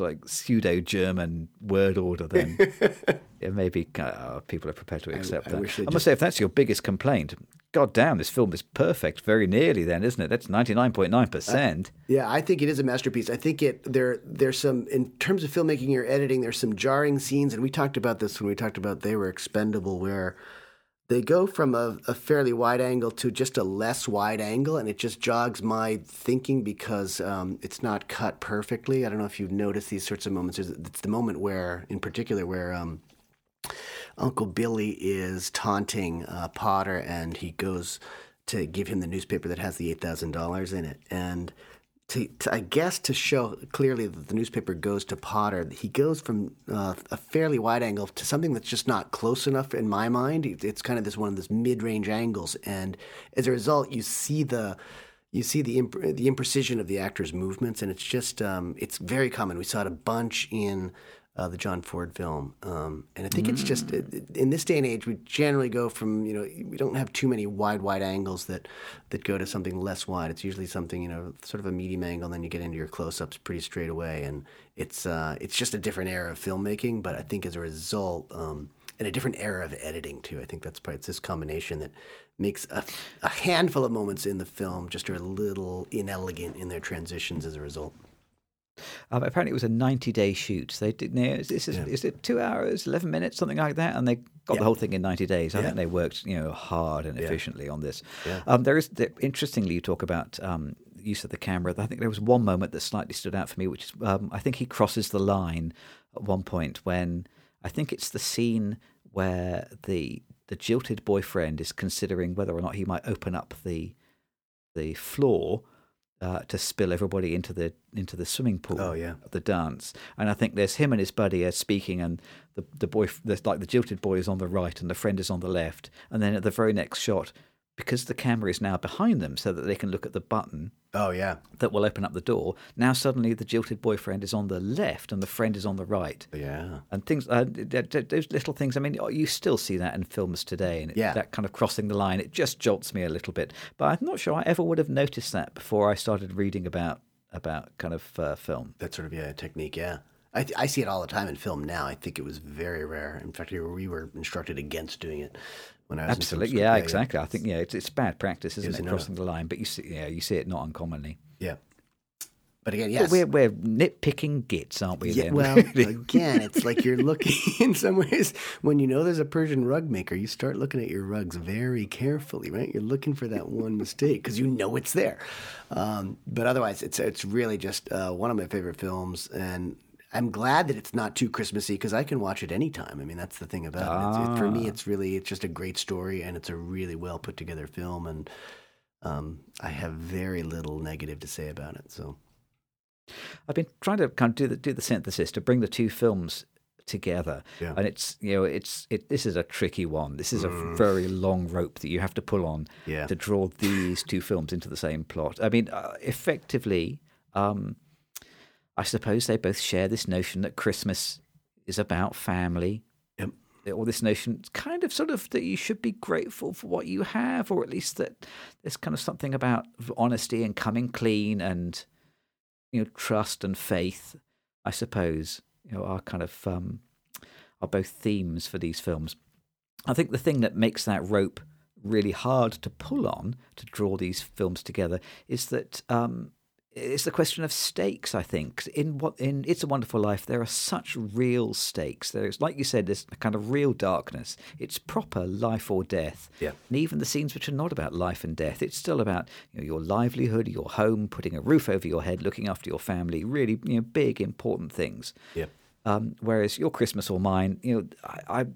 like pseudo German word order, then yeah, maybe uh, people are prepared to accept I that. wish I must just- say, if that's your biggest complaint, god damn, this film is perfect very nearly then, isn't it? That's 99.9%. Yeah, I think it is a masterpiece. I think it there there's some in terms of filmmaking or editing, there's some jarring scenes, and we talked about this when we talked about they were expendable, where they go from a, a fairly wide angle to just a less wide angle, and it just jogs my thinking because um, it's not cut perfectly. I don't know if you've noticed these sorts of moments. It's the moment where, in particular, where um, Uncle Billy is taunting uh, Potter, and he goes to give him the newspaper that has the eight thousand dollars in it, and to, to I guess to show clearly that the newspaper goes to Potter, he goes from uh, a fairly wide angle to something that's just not close enough in my mind. It's kind of this one of those mid-range angles, and as a result, you see the you see the imp- the imprecision of the actor's movements, and it's just um, it's very common. We saw it a bunch in uh, the John Ford film, um, and I think it's just in this day and age we generally go from you know we don't have too many wide wide angles that that go to something less wide. It's usually something you know sort of a medium angle, and then you get into your close ups pretty straight away, and it's uh, it's just a different era of filmmaking. But I think as a result. Um, and a different era of editing too. I think that's probably it's this combination that makes a, a handful of moments in the film just are a little inelegant in their transitions as a result. Um, apparently, it was a 90 day shoot. They did, you know, is, is, is it two hours, 11 minutes, something like that? And they got Yeah. the whole thing in 90 days. I Yeah. think they worked you know, hard and efficiently on this. Yeah. Um, there is, there, interestingly, you talk about um, use of the camera. I think there was one moment that slightly stood out for me, which is um, I think he crosses the line at one point when I think it's the scene where the the jilted boyfriend is considering whether or not he might open up the the floor uh, to spill everybody into the into the swimming pool Oh, yeah. the dance. And I think there's him and his buddy are speaking, and the the boy, there's like the jilted boy is on the right, and the friend is on the left. And then at the very next shot, because the camera is now behind them, so that they can look at the button Oh yeah, that will open up the door. Now suddenly the jilted boyfriend is on the left, and the friend is on the right. yeah, And things, uh, th- th- those little things. I mean, you still see that in films today, and it, Yeah. that kind of crossing the line. It just jolts me a little bit. But I'm not sure I ever would have noticed that before I started reading about about kind of uh, film. that sort of yeah technique. Yeah, I I see it all the time in film now. I think it was very rare. In fact, we were instructed against doing it when I was Absolutely, school. yeah, exactly. I think yeah, it's, it's bad practice, isn't Is it? it? Crossing the line, but you see, yeah, you see it not uncommonly. Yeah, but again, yes. we're we're nitpicking gits, aren't we? Yeah, then? well, again, it's like you're looking in some ways when you know there's a Persian rug maker, you start looking at your rugs very carefully, right? You're looking for that one mistake because you know it's there. Um, but otherwise, it's it's really just uh, one of my favorite films, and I'm glad that it's not too Christmassy because I can watch it anytime. I mean, that's the thing about it. It. For me, it's really it's just a great story, and it's a really well put together film, and um, I have very little negative to say about it. So. I've been trying to kind of do the do the synthesis to bring the two films together, Yeah. and it's you know it's it this is a tricky one. This is a very long rope that you have to pull on Mm. Yeah. to draw these two films into the same plot. I mean, uh, effectively, um, I suppose they both share this notion that Christmas is about family. Yep. Or this notion, kind of, sort of, that you should be grateful for what you have, or at least that there's kind of something about honesty and coming clean and you know trust and faith i suppose you know are kind of um are both themes for these films i think the thing that makes that rope really hard to pull on to draw these films together is that um it's the question of stakes i think in what in it's a wonderful life there are such real stakes there's like you said there's a kind of real darkness it's proper life or death Yeah. and even the scenes which are not about life and death, it's still about you know, your livelihood, your home, putting a roof over your head, looking after your family, really you know, big, important things. Yeah. Um, whereas your Christmas or mine, you know, I, I'm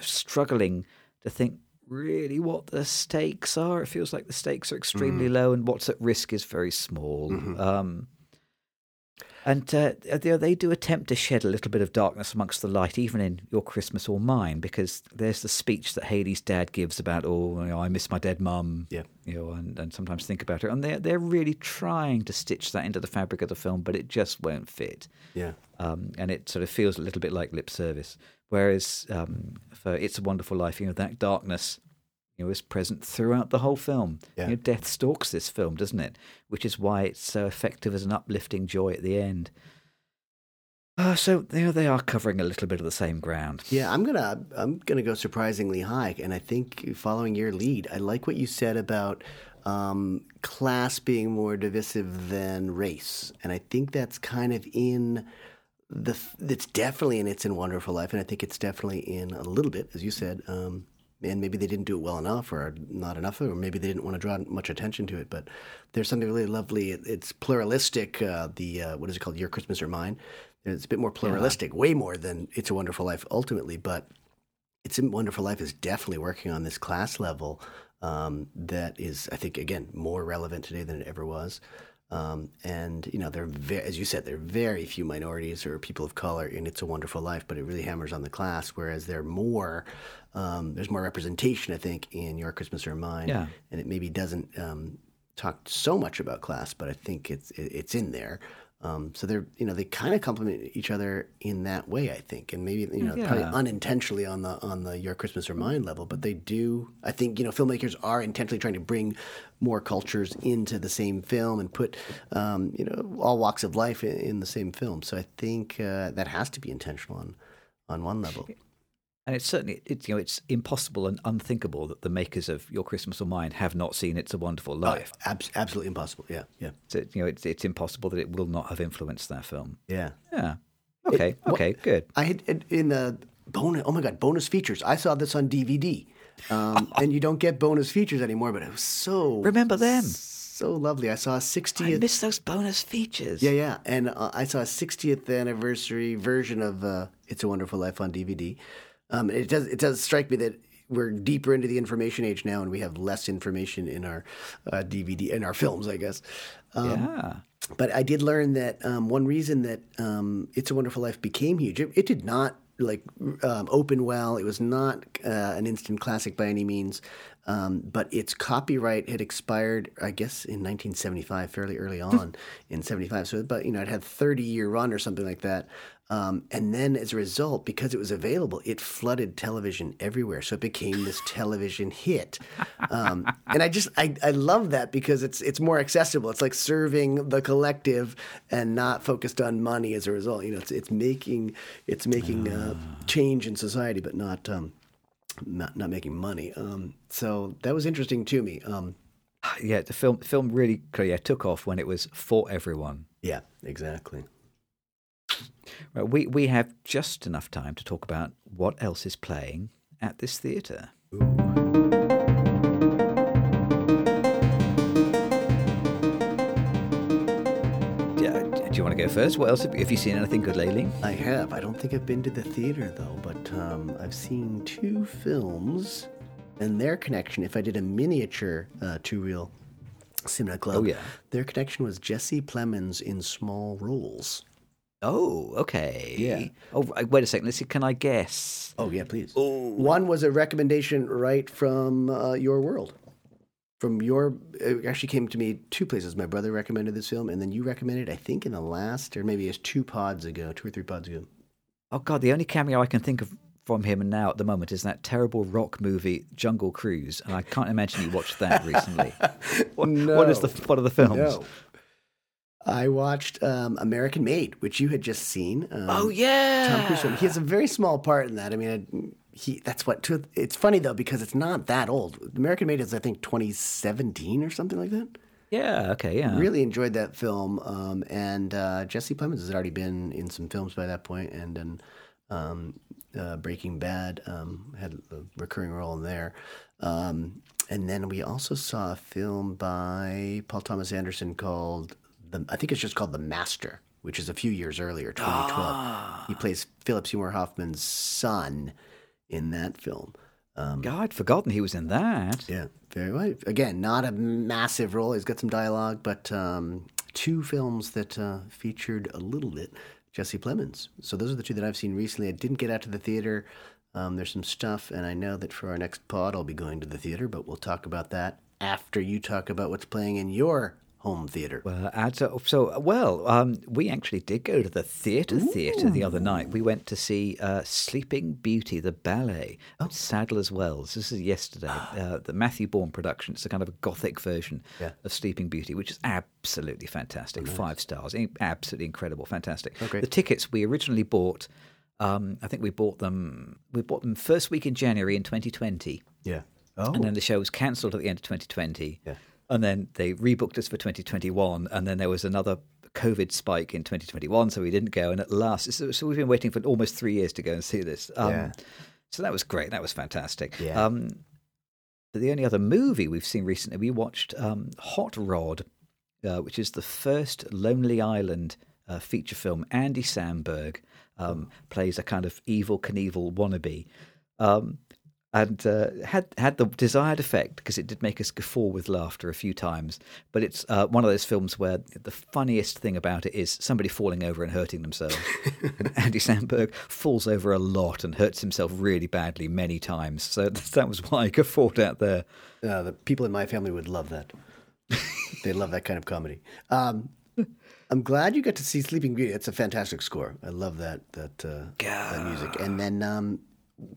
struggling to think really what the stakes are. It feels like the stakes are extremely low and what's at risk is very small. Um, And uh, they, they do attempt to shed a little bit of darkness amongst the light, even in Your Christmas or Mine, because there's the speech that Haley's dad gives about, oh, you know, I miss my dead mum, Yeah. you know, and, and sometimes think about her. And they're, they're really trying to stitch that into the fabric of the film, but it just won't fit. Yeah. Um, and it sort of feels a little bit like lip service. Whereas um, for It's a Wonderful Life, you know, that darkness you know, is present throughout the whole film. Yeah. You know, death stalks this film, doesn't it? Which is why it's so effective as an uplifting joy at the end. Uh, so they are covering a little bit of the same ground. Yeah, I'm gonna I'm gonna go surprisingly high, and I think following your lead, I like what you said about um, class being more divisive than race, and I think that's kind of in the it's definitely in it's in Wonderful Life, and I think it's definitely in a little bit, as you said. Um, and maybe they didn't do it well enough, or not enough, or maybe they didn't want to draw much attention to it. But there's something really lovely. It- It's pluralistic. Uh, the uh, what is it called? Your Christmas or Mine. It's a bit more pluralistic, way more than It's a Wonderful Life ultimately. But It's a Wonderful Life is definitely working on this class level um, that is, I think, again, more relevant today than it ever was. Um, and you know, there, as you said, there are very few minorities or people of color in "It's a Wonderful Life," but it really hammers on the class. Whereas there are more, um, there's more representation, I think, in "Your Christmas or Mine," Yeah. and it maybe doesn't um, talk so much about class, but I think it's it, it's in there. Um, so they're you know they kind of complement each other in that way, I think, and maybe you know probably unintentionally on the on the Your Christmas or Mine level, but they do. I think you know filmmakers are intentionally trying to bring more cultures into the same film and put um, you know all walks of life in, in the same film. So I think uh, that has to be intentional on on one level. And it's certainly it's you know it's impossible and unthinkable that the makers of Your Christmas or Mine have not seen It's a Wonderful Life. Ab- absolutely impossible. Yeah, yeah, So, you know it's it's impossible that it will not have influenced that film. yeah. Yeah. Okay. what- okay. Good. I had in- the bonus. Oh my god, bonus features! I saw this on DVD, um, and you don't get bonus features anymore. But it was so Remember them? so lovely. I saw a I 60th. miss those bonus features. yeah, yeah, and uh, I saw a 60th anniversary version of uh, "It's a Wonderful Life" on DVD. Um, it does it does strike me that we're deeper into the information age now, and we have less information in our uh, DVD in our films, I guess. Um, Yeah. but I did learn that um, one reason that um, "It's a Wonderful Life" became huge, it, it did not like um, open well. It was not uh, an instant classic by any means, um, but its copyright had expired, I guess, in 1975, fairly early on in '75. So, but you know, it had 30 year run or something like that. Um, and then, as a result, because it was available, it flooded television everywhere. So it became this television hit. Um, and I just I, I love that because it's it's more accessible. It's like serving the collective and not focused on money. As a result, you know, it's it's making it's making uh, change in society, but not um, not not making money. Um, so that was interesting to me. Um, Yeah. The film film really yeah, took off when it was for everyone. yeah, exactly. Right, we we have just enough time to talk about what else is playing at this theatre. Do you want to go first? What else have, have you seen anything good lately? I have. I don't think I've been to the theater though, but um, I've seen two films and their connection. If I did a miniature uh, two reel cinema club, Oh, yeah. their connection was Jesse Plemons in small roles. Oh, okay. Yeah. Oh, wait a second. Let's see. Can I guess? Oh yeah, please. One was a recommendation right from uh, your world. From your, it actually came to me two places. My brother recommended this film, and then you recommended, I think, in the last, or maybe it's two pods ago, two or three pods ago. Oh God, the only cameo I can think of from him now at the moment is that terrible rock movie Jungle Cruise, and I can't imagine you watched that recently. what, what is the No. what are the films? No. I watched um, American Made, which you had just seen. Um, Oh yeah, Tom Cruise film. He has a very small part in that. I mean, I, he that's what. To, it's funny though because it's not that old. American Made is I think 2017 or something like that. Yeah. Okay. Yeah. Really enjoyed that film. Um, and uh, Jesse Plemons has already been in some films by that point, and then um, uh, Breaking Bad um, had a recurring role in there. Um, and then we also saw a film by Paul Thomas Anderson called the. I think it's just called The Master, which is a few years earlier, 2012. He plays Philip Seymour Hoffman's son in that film. Um, God, I'd forgotten he was in that. yeah, very well. Again, not a massive role. He's got some dialogue, but um, two films that uh, featured a little bit Jesse Plemons. So those are the two that I've seen recently. I didn't get out to the theater. Um, there's some stuff, and I know that for our next pod, I'll be going to the theater, but we'll talk about that after you talk about what's playing in your home theater. Well, so, so well, um, we actually did go to the theatre theatre the other night. We went to see uh, Sleeping Beauty, the ballet at Sadler's Wells. This is yesterday. uh, the Matthew Bourne production. It's a kind of a gothic version Yeah. of Sleeping Beauty, which is absolutely fantastic. Five stars, absolutely incredible, fantastic. Oh. The tickets we originally bought. Um, I think we bought them. We bought them first week in January in 2020. Yeah. Oh. And then the show was cancelled at the end of 2020. Yeah. And then they rebooked us for 2021. And then there was another COVID spike in 2021, so we didn't go. And at last, so, so we've been waiting for almost three years to go and see this. Um, Yeah. So that was great. That was fantastic. Yeah. Um, but the only other movie we've seen recently, we watched um, Hot Rod, uh, which is the first Lonely Island uh, feature film. Andy Samberg um, plays a kind of Evel Knievel wannabe. And uh, had had the desired effect because it did make us guffaw with laughter a few times. But it's uh, one of those films where the funniest thing about it is somebody falling over and hurting themselves. and Andy Samberg falls over a lot and hurts himself really badly many times. So that was why I guffawed out there. Uh, the people in my family would love that. they love that kind of comedy. Um, I'm glad you got to see Sleeping Beauty. It's a fantastic score. I love that that, uh, that music. And then um,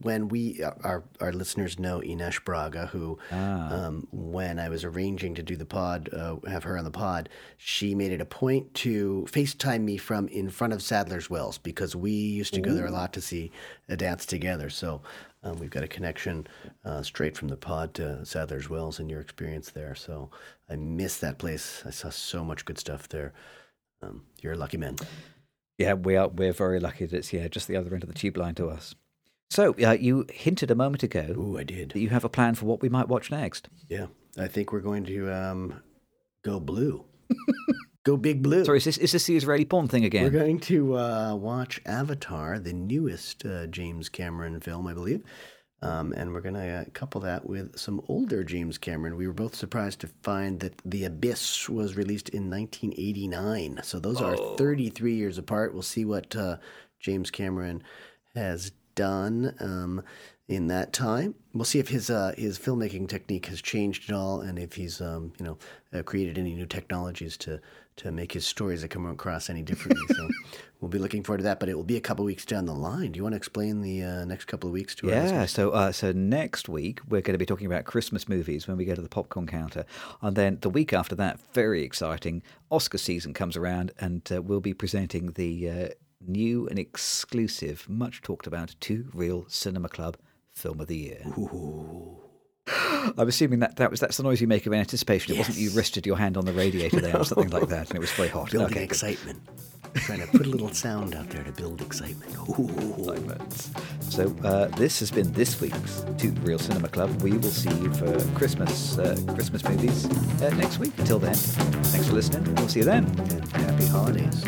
when we our our listeners know Ines Braga, who um, when I was arranging to do the pod, uh, have her on the pod, she made it a point to FaceTime me from in front of Sadler's Wells because we used to go there a lot to see a dance together. So um, we've got a connection uh, straight from the pod to Sadler's Wells and your experience there. So I miss that place. I saw so much good stuff there. Um, you're a lucky man. Yeah, we are. We're very lucky that it's yeah just the other end of the tube line to us. So uh, you hinted a moment ago Oh, I did. that you have a plan for what we might watch next. Yeah, I think we're going to um, go blue. go big blue. Sorry, is this is this the Israeli porn thing again? We're going to uh, watch Avatar, the newest uh, James Cameron film, I believe. Um, and we're going to uh, couple that with some older James Cameron. We were both surprised to find that The Abyss was released in 1989. So those are 33 years apart. We'll see what uh, James Cameron has done um, in that time. We'll see if his uh, his filmmaking technique has changed at all, and if he's um, you know uh, created any new technologies to to make his stories that come across any differently. so we'll be looking forward to that. But it will be a couple weeks down the line. Do you want to explain the uh, next couple of weeks to our Yeah, so uh, so next week we're going to be talking about Christmas movies when we go to the popcorn counter, and then the week after that, very exciting, Oscar season comes around, and uh, we'll be presenting the uh, new and exclusive, much talked about, Two Reel Cinema Club Film of the Year. I'm assuming that, that was that's the noise you make of anticipation. It wasn't you rested your hand on the radiator there or something like that, and it was very hot. Building Okay, excitement. Trying to put a little sound out there to build excitement. Ooh. So uh, this has been this week's Two Reel Cinema Club. We will see you for Christmas uh, Christmas movies uh, next week. Until then, thanks for listening. We'll see you then. Happy holidays.